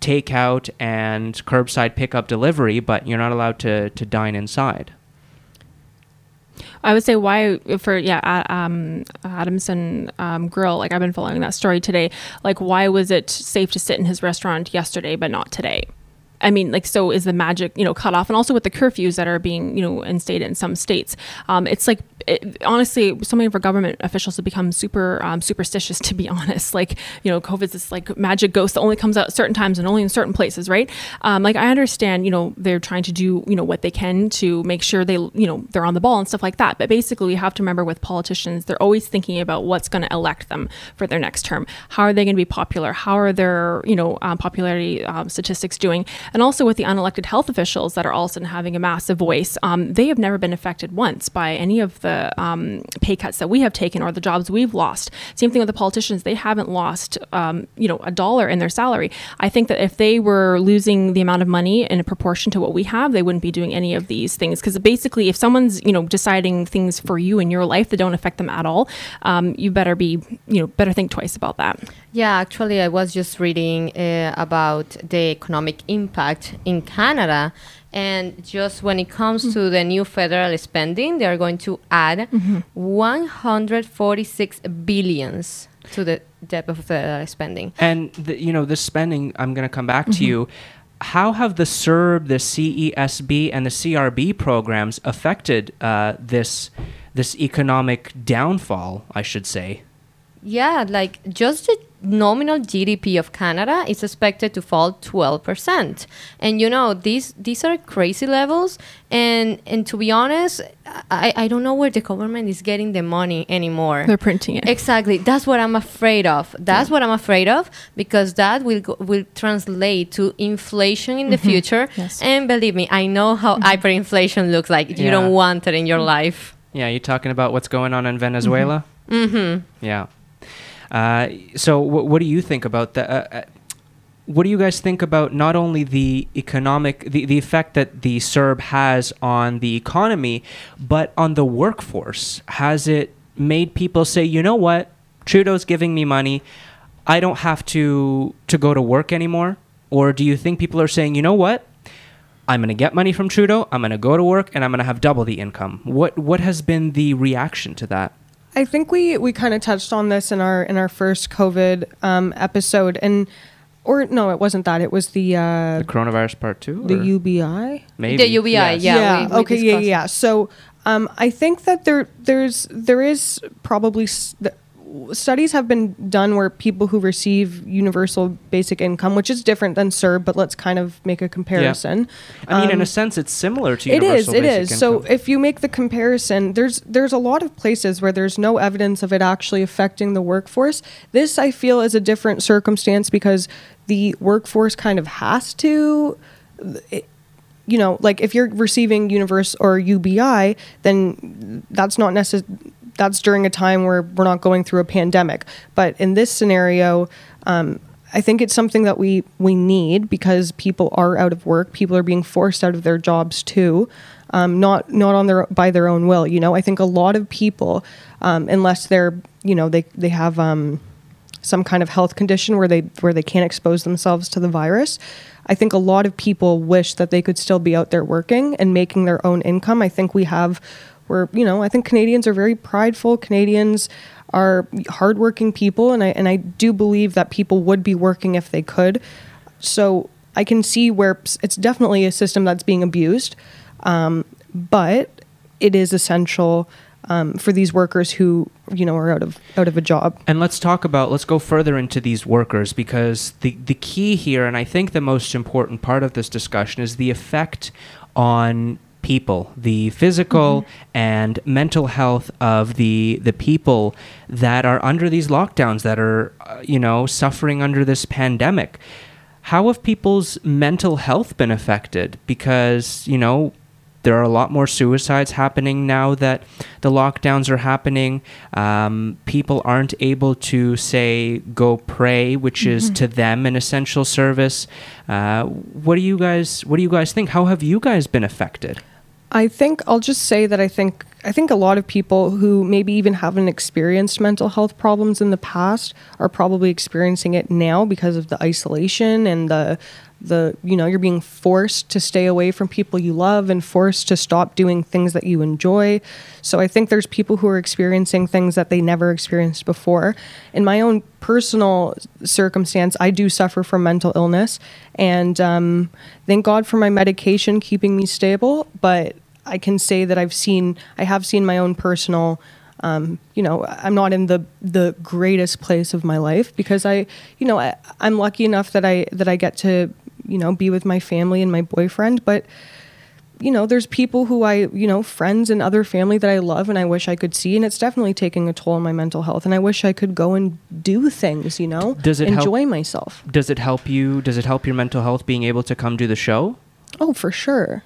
takeout and curbside pickup delivery but you're not allowed to to dine inside.
I would say why for yeah um, Adamson um, Grill like I've been following that story today. Like why was it safe to sit in his restaurant yesterday but not today I mean, like, so is the magic, you know, cut off, and also with the curfews that are being, you know, instated in some states, um, it's like, it, honestly, so many of our government officials have become super um, superstitious, to be honest. Like, you know, COVID's this like magic ghost that only comes out certain times and only in certain places, right? Um, like, I understand, you know, they're trying to do, you know, what they can to make sure they, you know, they're on the ball and stuff like that. But basically, you have to remember with politicians, they're always thinking about what's going to elect them for their next term. How are they going to be popular? How are their, you know, um, popularity um, statistics doing? And also with the unelected health officials that are also having a massive voice. Um, they have never been affected once by any of the um, pay cuts that we have taken or the jobs we've lost. Same thing with the politicians; they haven't lost, um, you know, a dollar in their salary. I think that if they were losing the amount of money in a proportion to what we have, they wouldn't be doing any of these things. Because basically, if someone's you know deciding things for you in your life that don't affect them at all, um, you better be you know better think twice about that.
Yeah, actually, I was just reading uh, about the economic impact in Canada. And just when it comes mm-hmm. to the new federal spending, they are going to add mm-hmm. 146 billions to the debt of federal spending.
And the, you know, this spending, I'm going to come back mm-hmm. to you. How have the CERB, the CESB, and the CRB programs affected uh, this this economic downfall? I should say.
Yeah, like just the nominal GDP of Canada is expected to fall 12%. And you know, these these are crazy levels and and to be honest, I, I don't know where the government is getting the money anymore.
They're printing it.
Exactly. That's what I'm afraid of. That's yeah. what I'm afraid of because that will go, will translate to inflation in mm-hmm. the future. Yes. And believe me, I know how mm-hmm. hyperinflation looks like. You yeah. don't want it in your life.
Yeah, you're talking about what's going on in Venezuela?
Mm-hmm. mm-hmm.
Yeah. Uh, so, wh- what do you think about that? Uh, uh, what do you guys think about not only the economic, the, the effect that the CERB has on the economy, but on the workforce? Has it made people say, you know what, Trudeau's giving me money, I don't have to to go to work anymore? Or do you think people are saying, you know what, I'm going to get money from Trudeau, I'm going to go to work, and I'm going to have double the income? What what has been the reaction to that?
I think we we kind of touched on this in our in our first COVID um, episode, and or no, it wasn't that. It was the uh,
the coronavirus part two,
the UBI,
maybe
the UBI. Yes. Yeah.
yeah. We, we okay. Yeah. Yeah. So um, I think that there there's there is probably. S- studies have been done where people who receive universal basic income, which is different than CERB, but let's kind of make a comparison.
Yeah. I mean, um, in a um, sense, it's similar to
it
is.
It is. Income. So if you make the comparison, there's there's a lot of places where there's no evidence of it actually affecting the workforce. This I feel is a different circumstance because the workforce kind of has to. It, you know, like if you're receiving universe or UBI, then that's not necessarily that's during a time where we're not going through a pandemic. But in this scenario, um, I think it's something that we we need because people are out of work. People are being forced out of their jobs too, um, not not on their by their own will. You know, I think a lot of people, um, unless they're you know they they have um, some kind of health condition where they where they can't expose themselves to the virus. I think a lot of people wish that they could still be out there working and making their own income. I think we have we're, you know, I think Canadians are very prideful. Canadians are hardworking people, and I and I do believe that people would be working if they could. So I can see where it's definitely a system that's being abused, um, but it is essential. Um, for these workers who you know are out of out of a job.
And let's talk about let's go further into these workers because the the key here, and I think the most important part of this discussion is the effect on people, the physical mm-hmm. and mental health of the the people that are under these lockdowns, that are uh, you know suffering under this pandemic. How have people's mental health been affected? Because you know there are a lot more suicides happening now that the lockdowns are happening. Um, people aren't able to say go pray, which mm-hmm. is to them an essential service. Uh, what do you guys What do you guys think? How have you guys been affected?
I think I'll just say that I think I think a lot of people who maybe even haven't experienced mental health problems in the past are probably experiencing it now because of the isolation and the the you know you're being forced to stay away from people you love and forced to stop doing things that you enjoy. So i think there's people who are experiencing things that they never experienced before. In my own personal circumstance i do suffer from mental illness and um, thank god for my medication keeping me stable but i can say that i've seen i have seen my own personal um, you know, I'm not in the the greatest place of my life because I, you know, I, I'm lucky enough that I that I get to you know, be with my family and my boyfriend. But you know, there's people who I, you know, friends and other family that I love and I wish I could see. And it's definitely taking a toll on my mental health. And I wish I could go and do things, you know,
Does it help-
enjoy myself.
Does it help you? Does it help your mental health being able to come do the show?
Oh, for sure.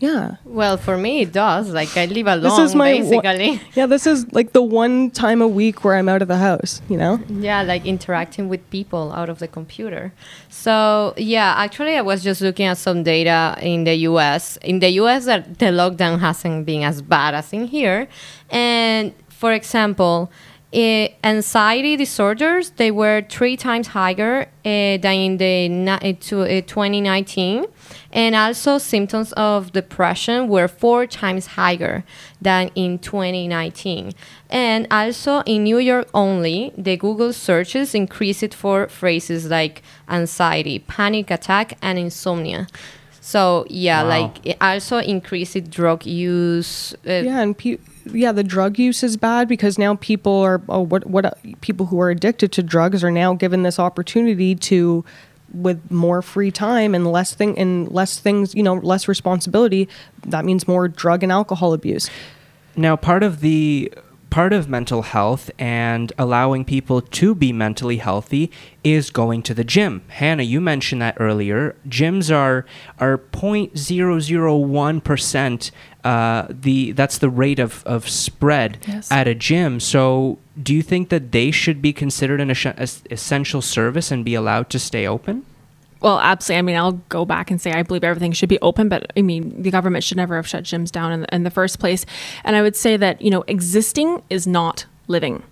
Yeah.
Well, for me, it does. Like, I live alone,
This is my wa-
basically.
Yeah, this is like the one time a week where I'm out of the house, you know?
Yeah, like interacting with people out of the computer. So, yeah, actually, I was just looking at some data in the US. In the US, the lockdown hasn't been as bad as in here. And for example, anxiety disorders they were three times higher eh, than in the eh, to, eh, 2019 and also symptoms of depression were four times higher than in 2019 and also in new york only the google searches increased for phrases like anxiety panic attack and insomnia. So yeah
Wow.
like it also increased drug use uh,
Yeah, and pe- yeah, the drug use is bad because now people are oh, what what uh, people who are addicted to drugs are now given this opportunity to with more free time and less thing and less things, you know, less responsibility, that means more drug and alcohol abuse.
Now, part of the part of mental health and allowing people to be mentally healthy is going to the gym. Hannah, you mentioned that earlier. Gyms are are 0.001 percent. Uh, the that's the rate of, of spread
Yes.
at a gym. So, do you think that they should be considered an es- es- essential service and be allowed to stay open?
Well, absolutely. I mean, I'll go back and say I believe everything should be open, but I mean, the government should never have shut gyms down in the, in the first place. And I would say that, you know, existing is not living.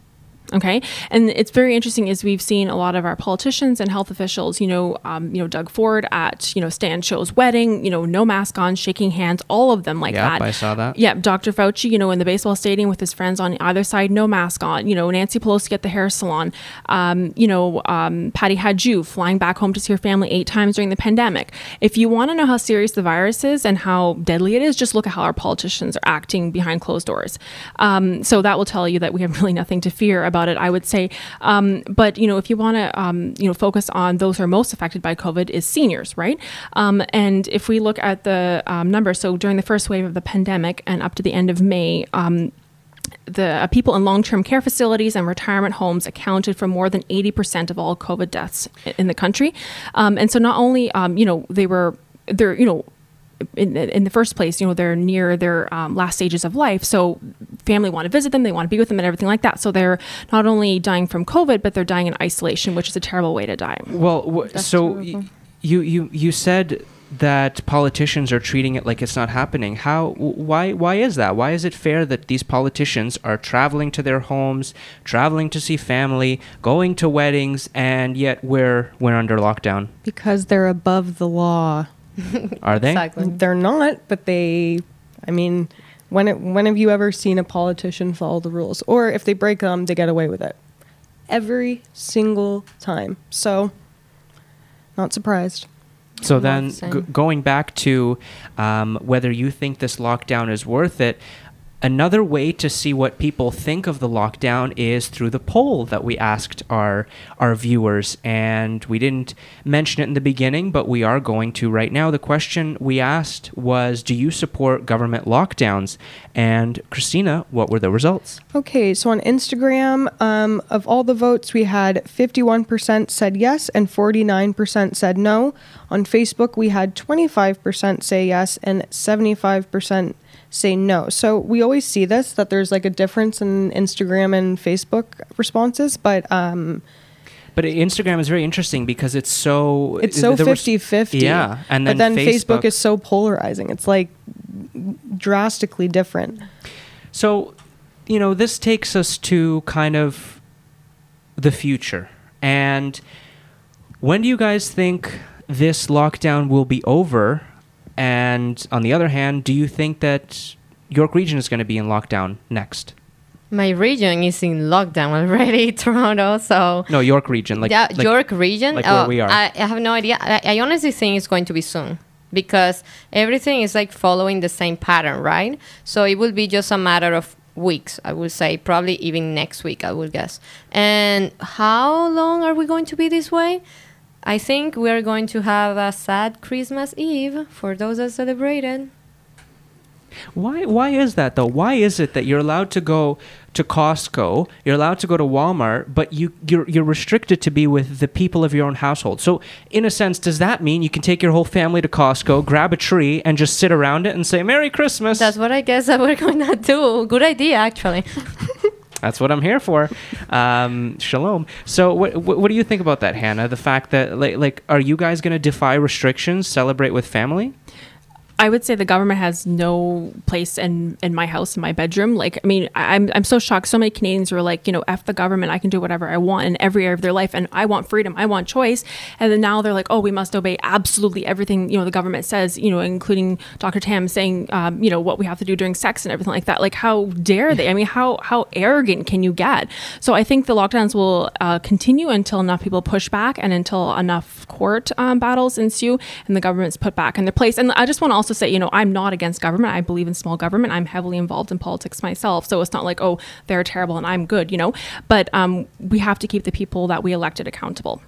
Okay, and it's very interesting as we've seen a lot of our politicians and health officials. You know, um, you know Doug Ford at you know Stan Cho's wedding. You know, no mask on, shaking hands, all of them like
Yep,
that.
I saw that.
Yeah, Dr. Fauci, you know, in the baseball stadium with his friends on either side, no mask on. You know, Nancy Pelosi at the hair salon. Um, you know, um, Patty Hajdu flying back home to see her family eight times during the pandemic. If you want to know how serious the virus is and how deadly it is, just look at how our politicians are acting behind closed doors. Um, so that will tell you that we have really nothing to fear about it. I would say, um, but you know, if you want to, um, you know, focus on those who are most affected by COVID, is seniors, right? Um, and if we look at the um, numbers, so during the first wave of the pandemic and up to the end of May. Um, the uh, people in long-term care facilities and retirement homes accounted for more than 80% of all COVID deaths in the country. Um, and so not only, um, you know, they were, they're, you know, in, the- in the first place, you know, they're near their um, last stages of life. So family want to visit them, they want to be with them and everything like that. So they're not only dying from COVID, but they're dying in isolation, which is a terrible way to die.
Well, w- so y- you you you said that politicians are treating it like it's not happening. How? Why? Why is that? Why is it fair that these politicians are traveling to their homes, traveling to see family, going to weddings, and yet we're we're under lockdown?
Because they're above the law.
Are they?
exactly
They're not, but they, I mean, when it, when have you ever seen a politician follow the rules? Or if they break them, they get away with it. Every single time. So, not surprised.
So
Not
then, g- going back to um, whether you think this lockdown is worth it, another way to see what people think of the lockdown is through the poll that we asked our our viewers, and we didn't mention it in the beginning, but we are going to right now. The question we asked was, "Do you support government lockdowns?" And Christina, what were the results?
Okay, so on Instagram, um, of all the votes, we had 51% said yes and 49% said no. On Facebook, we had 25% say yes and 75% say no. So we always see this that there's like a difference in Instagram and Facebook responses, but um,
But Instagram is very interesting because it's so
it's so
there was-
50 50.
Yeah, and then
but then
Facebook-
Facebook is so polarizing. It's like drastically different.
So, you know, this takes us to kind of the future. And when do you guys think this lockdown will be over? And on the other hand, do you think that York Region is going to be in lockdown next?
my region is in lockdown already toronto so
No, York Region, like,
yeah,
like
York region.
like where
uh,
we are.
I, I have no idea. I, I honestly think it's going to be soon because everything is like following the same pattern, right? So it will be just a matter of weeks, I would say, probably even next week, I would guess. And how long are we going to be this way? I think we're going to have a sad Christmas Eve for those that celebrated.
Why why is that though? Why is it that you're allowed to go to Costco, you're allowed to go to Walmart, but you you're, you're restricted to be with the people of your own household. So, in a sense, does that mean you can take your whole family to Costco, grab a tree, and just sit around it and say "Merry Christmas"?
That's what I guess that we're going to do. Good idea, actually.
That's what I'm here for. Um, shalom. So, what, what do you think about that, Hannah? The fact that like, like are you guys going to defy restrictions, celebrate with family?
I would say the government has no place in, in my house, in my bedroom. Like, I mean, I'm, I'm so shocked. So many Canadians are like, you know, F the government. I can do whatever I want in every area of their life. And I want freedom. I want choice. And then now they're like, oh, we must obey absolutely everything, you know, the government says, you know, including Dr. Tam saying, um, you know, what we have to do during sex and everything like that. Like, how dare they? I mean, how, how arrogant can you get? So I think the lockdowns will uh, continue until enough people push back and until enough court um, battles ensue and the government's put back in their place. And I just want to also say, you know, I'm not against government. I believe in small government. I'm heavily involved in politics myself. So it's not like, oh, they're terrible and I'm good, you know? But um, we have to keep the people that we elected accountable.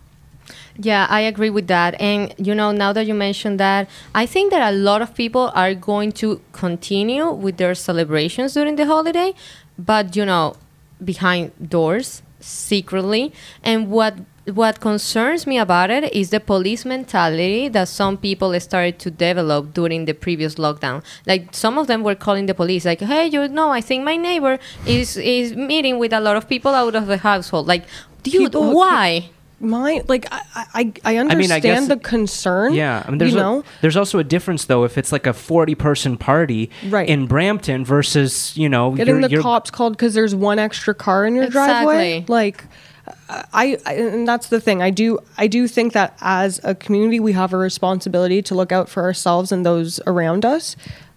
Yeah, I agree with that. And you know, now that you mentioned that, I think that a lot of people are going to continue with their celebrations during the holiday, but you know, behind doors, secretly. And what what concerns me about it is the police mentality that some people started to develop during the previous lockdown. Like some of them were calling the police, like, "Hey, you know, I think my neighbor is is meeting with a lot of people out of the household." Like, dude,
People-
why?
My like I I, I
mean, I
understand
guess-
the concern.
Yeah, I mean, there's
you
a-
know,
there's also a difference though if it's like a 40 person party
Right.
in Brampton versus you know
getting
you're-
the
you're-
cops called because there's one extra car in your driveway. Like, I, I and that's the thing. I do I do think that as a community we have a responsibility to look out for ourselves and those around us.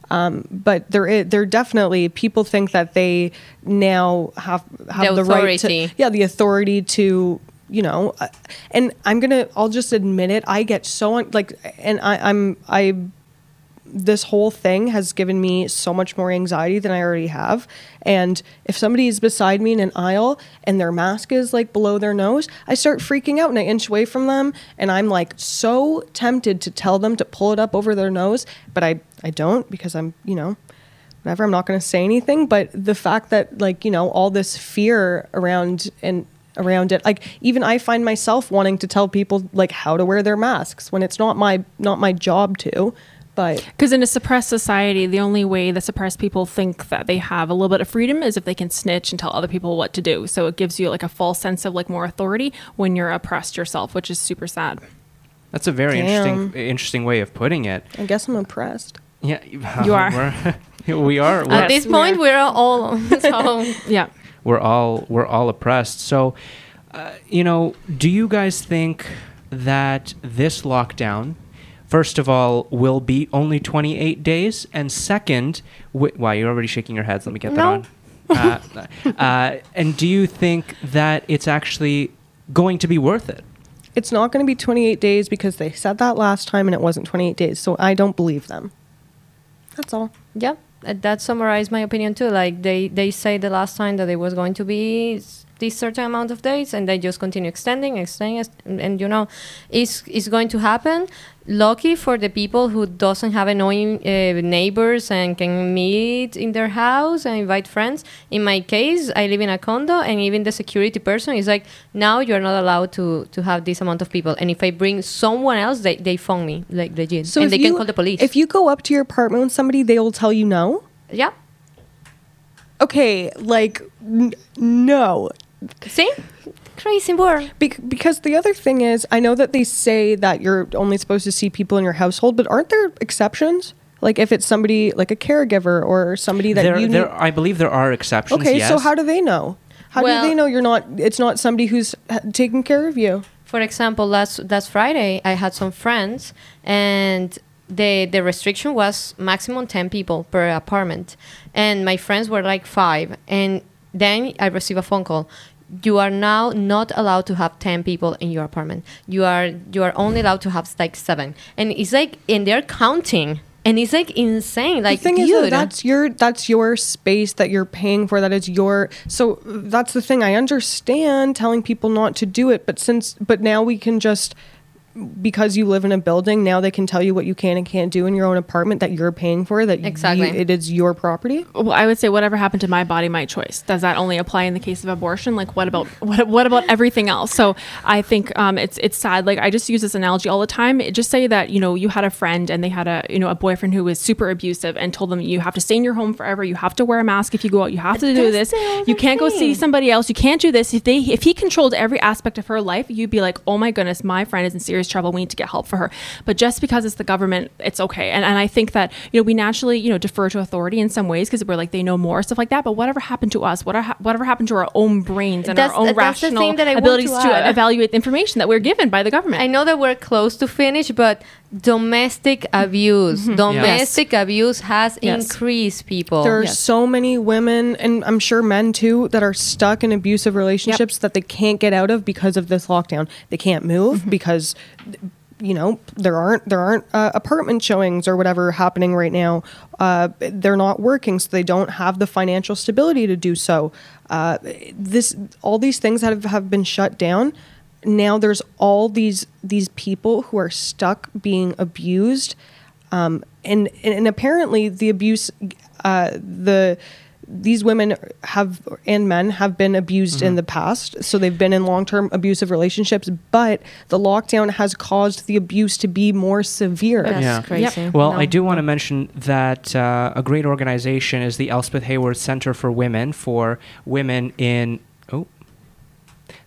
Um, but there is there definitely people think that they now have have
The
the, right to yeah the authority to you know uh, and I'm gonna I'll just admit it I get so un- like and I, I'm I this whole thing has given me so much more anxiety than I already have. And if somebody is beside me in an aisle and their mask is like below their nose, I start freaking out and I inch away from them. And I'm like so tempted to tell them to pull it up over their nose, but I, I don't because I'm, you know, whatever, I'm not going to say anything. But the fact that, like, you know, all this fear around and around it like even i find myself wanting to tell people like how to wear their masks when it's not my not my job to but
Because in a suppressed society, the only way that suppressed people think that they have a little bit of freedom is if they can snitch and tell other people what to do. So it gives you like a false sense of like more authority when you're oppressed yourself, which is super sad.
That's a very
Damn.
interesting interesting way of putting it.
i guess i'm impressed
Yeah,
You are.
We're, we are.
At
We're,
this
we
point,
are.
we're all so
Yeah.
we're all we're all oppressed. So, uh, you know, do you guys think that this lockdown, first of all, will be only 28 days, and second, wi- wow, you're already shaking your heads. Let me get
No.
that on. Uh, uh, and do you think that it's actually going to be worth it?
It's not going to be 28 days because they said that last time and it wasn't 28 days. So I don't believe them. That's all.
yeah. That summarized my opinion too. Like they they say the last time that it was going to be s- this certain amount of days, and they just continue extending, extending, and, and you know, it's it's going to happen. Lucky for the people who doesn't have annoying uh, neighbors and can meet in their house and invite friends. In my case, I live in a condo, and even the security person is like, now you're not allowed to to have this amount of people. And if I bring someone else, they they phone me like legit,
So
and they
you,
can call the police.
If you go up to your apartment with somebody, they will tell you no.
yeah.
Okay, like n- no.
See? Crazy word.
Bec- because the other thing is, I know that they say that you're only supposed to see people in your household, but aren't there exceptions? Like if it's somebody like a caregiver or somebody that
there,
you
there,
need.
I believe there are exceptions.
Okay,
yes.
so how do they know? How
Well-
do they know you're not? It's not somebody who's uh, taking care of you.
For example, last last Friday, I had some friends, and the the restriction was maximum ten people per apartment, and my friends were like five, and then I received a phone call. You are now not allowed to have ten people in your apartment. You are you are only allowed to have like seven, and it's like and they're counting, and it's like insane. Like
the thing
dude,
is, though, that's your that's your space that you're paying for. That is your. So that's the thing. I understand telling people not to do it, but since but now we can just because you live in a building, now they can tell you what you can and can't do in your own apartment that you're paying for. That you-
Exactly.
it is your property.
Well, I would say whatever happened to my body, my choice. Does that only apply in the case of abortion? Like, what about what, what about everything else? So I think um, it's it's sad. Like I just use this analogy all the time. It- just say that you know you had a friend and they had a you know a boyfriend who was super abusive and told them you have to stay in your home forever. You have to wear a mask if you go out. You have to do
That's
this. You can't go see somebody else. You can't do this. If they if he controlled every aspect of her life, you'd be like, oh my goodness, my friend is in serious trouble. We need to get help for her. But just because it's the government, it's okay. And and I think that you know we naturally you know defer to authority in some ways because we're like they know more stuff like that. But whatever happened to us, whatever whatever happened to our own brains and
That's-
our own
that's the
rational
thing that I
abilities
to
to, evaluate the information that we're given by the government.
I know that we're close to finish, but domestic abuse, mm-hmm. domestic abuse has
Yes.
increased people.
There are
Yes.
so many women, and I'm sure men too, that are stuck in abusive relationships that they can't get out of because of this lockdown. They can't move mm-hmm. because, you know, there aren't there aren't uh, apartment showings or whatever happening right now. Uh, they're not working, so they don't have the financial stability to do so. Uh, this all these things have have been shut down. Now there's all these these people who are stuck being abused um, and and apparently the abuse uh, the these women have and men have been abused in the past so they've been in long-term abusive relationships but the lockdown has caused the abuse to be more severe
That's
Yeah.
crazy.
Well,
No.
I do want to mention that uh, a great organization is the Elspeth Heyworth Center for Women for women in. Oh,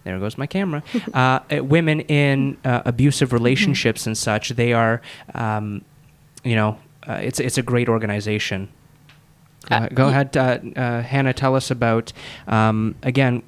there goes my camera. uh, uh, women in uh, abusive relationships and such. They are, um, you know, uh, it's it's a great organization. Go
Uh,
ahead, go
ye-
ahead uh, uh, Hannah. Tell us about. Um, again,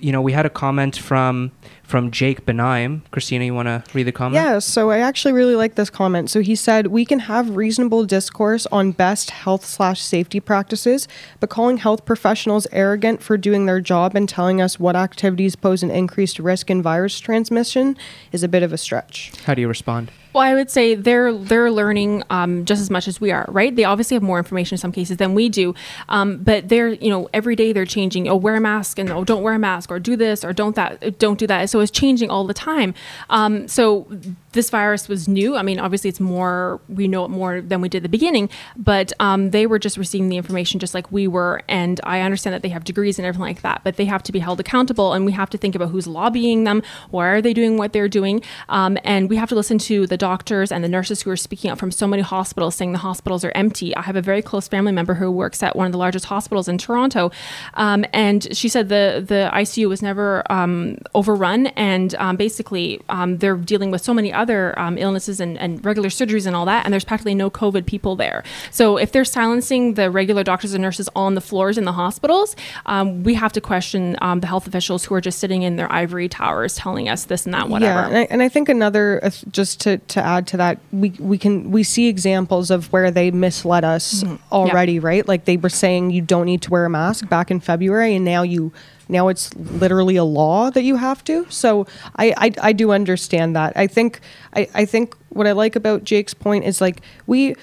you know, we had a comment from from Jake Benaim. Christina, you want to read the comment?
Yeah, so I actually really like this comment. So he said, "We can have reasonable discourse on best health slash safety practices, but calling health professionals arrogant for doing their job and telling us what activities pose an increased risk in virus transmission is a bit of a stretch."
How do you respond?
Well, I would say they're they're learning um, just as much as we are, right? They obviously have more information in some cases than we do, um, but they're you know every day they're changing. Oh, wear a mask and oh, don't wear a mask, or do this or don't that, don't do that. So it's changing all the time. Um, so this virus was new. I mean, obviously it's more we know it more than we did at the beginning, but um, they were just receiving the information just like we were. And I understand that they have degrees and everything like that, but they have to be held accountable, and we have to think about who's lobbying them, why are they doing what they're doing, um, and we have to listen to the doctors and the nurses who are speaking out from so many hospitals saying the hospitals are empty. I have a very close family member who works at one of the largest hospitals in Toronto, um, and she said the the ICU was never um, overrun, and um, basically um, they're dealing with so many other um, illnesses and, and regular surgeries and all that, and there's practically no COVID people there. So if they're silencing the regular doctors and nurses on the floors in the hospitals, um, we have to question um, the health officials who are just sitting in their ivory towers telling us this and that, whatever.
Yeah, and I, and I think another uh, just to, to add to that, we we can we see examples of where they misled us already, right? Like they were saying you don't need to wear a mask back in February, and now you now it's literally a law that you have to. So I I, I do understand that. I think I, I think what I like about Jake's point is like we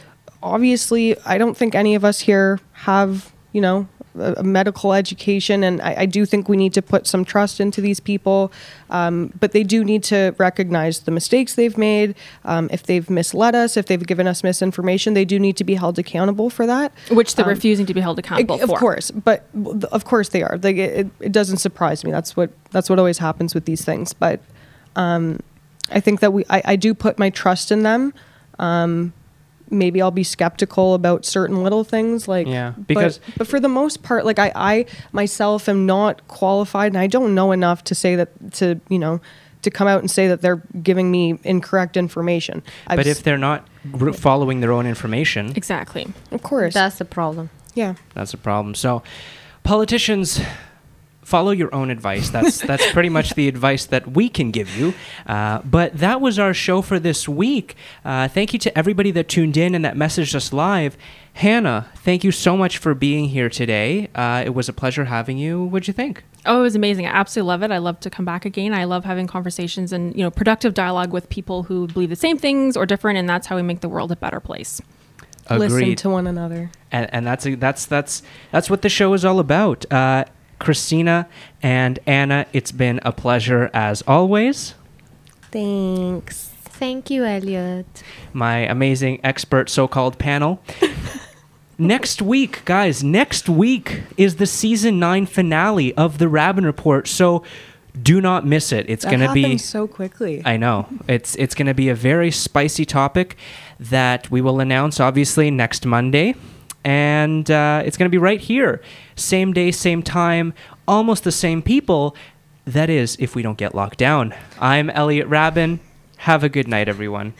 obviously I don't think any of us here have you know a medical education and I, I do think we need to put some trust into these people. Um, but they do need to recognize the mistakes they've made. Um, if they've misled us if they've given us misinformation they do need to be held accountable for that.
Which they're refusing to be held accountable
of
for.
Of course but of course they are. Like it, it doesn't surprise me. That's what that's what always happens with these things. But um, i think that we I, I do put my trust in them. Um, maybe i'll be skeptical about certain little things like
Yeah,
but-
because-
but, for the most part like I, I myself am not qualified and i don't know enough to say that to you know to come out and say that they're giving me incorrect information I've
but if they're not r- following their own information,
Exactly.
of course
That's the problem.
yeah
that's a problem. So, politicians, follow your own advice. That's that's pretty much the advice that we can give you. Uh, but that was our show for this week. Uh, thank you to everybody that tuned in and that messaged us live. Hannah, thank you so much for being here today. Uh, it was a pleasure having you. What'd you think?
Oh, it was amazing. I absolutely love it. I love to come back again. I love having conversations and, you know, productive dialogue with people who believe the same things or different, and that's how we make the world a better place.
listen to one another
and, and that's that's that's that's what the show is all about. Christina and Anna, it's been a pleasure as always.
thanks
Thank you, Elliot.
my amazing expert so-called panel. next week, guys, next week is the season 9 finale of the Raben Report. So do not miss it. It's going to be
so quickly.
I know. It's it's going to be a very spicy topic that we will announce obviously next Monday. And uh, it's going to be right here. Same day, same time, almost the same people. That is, if we don't get locked down. I'm Elliot Raben. Have a good night, everyone.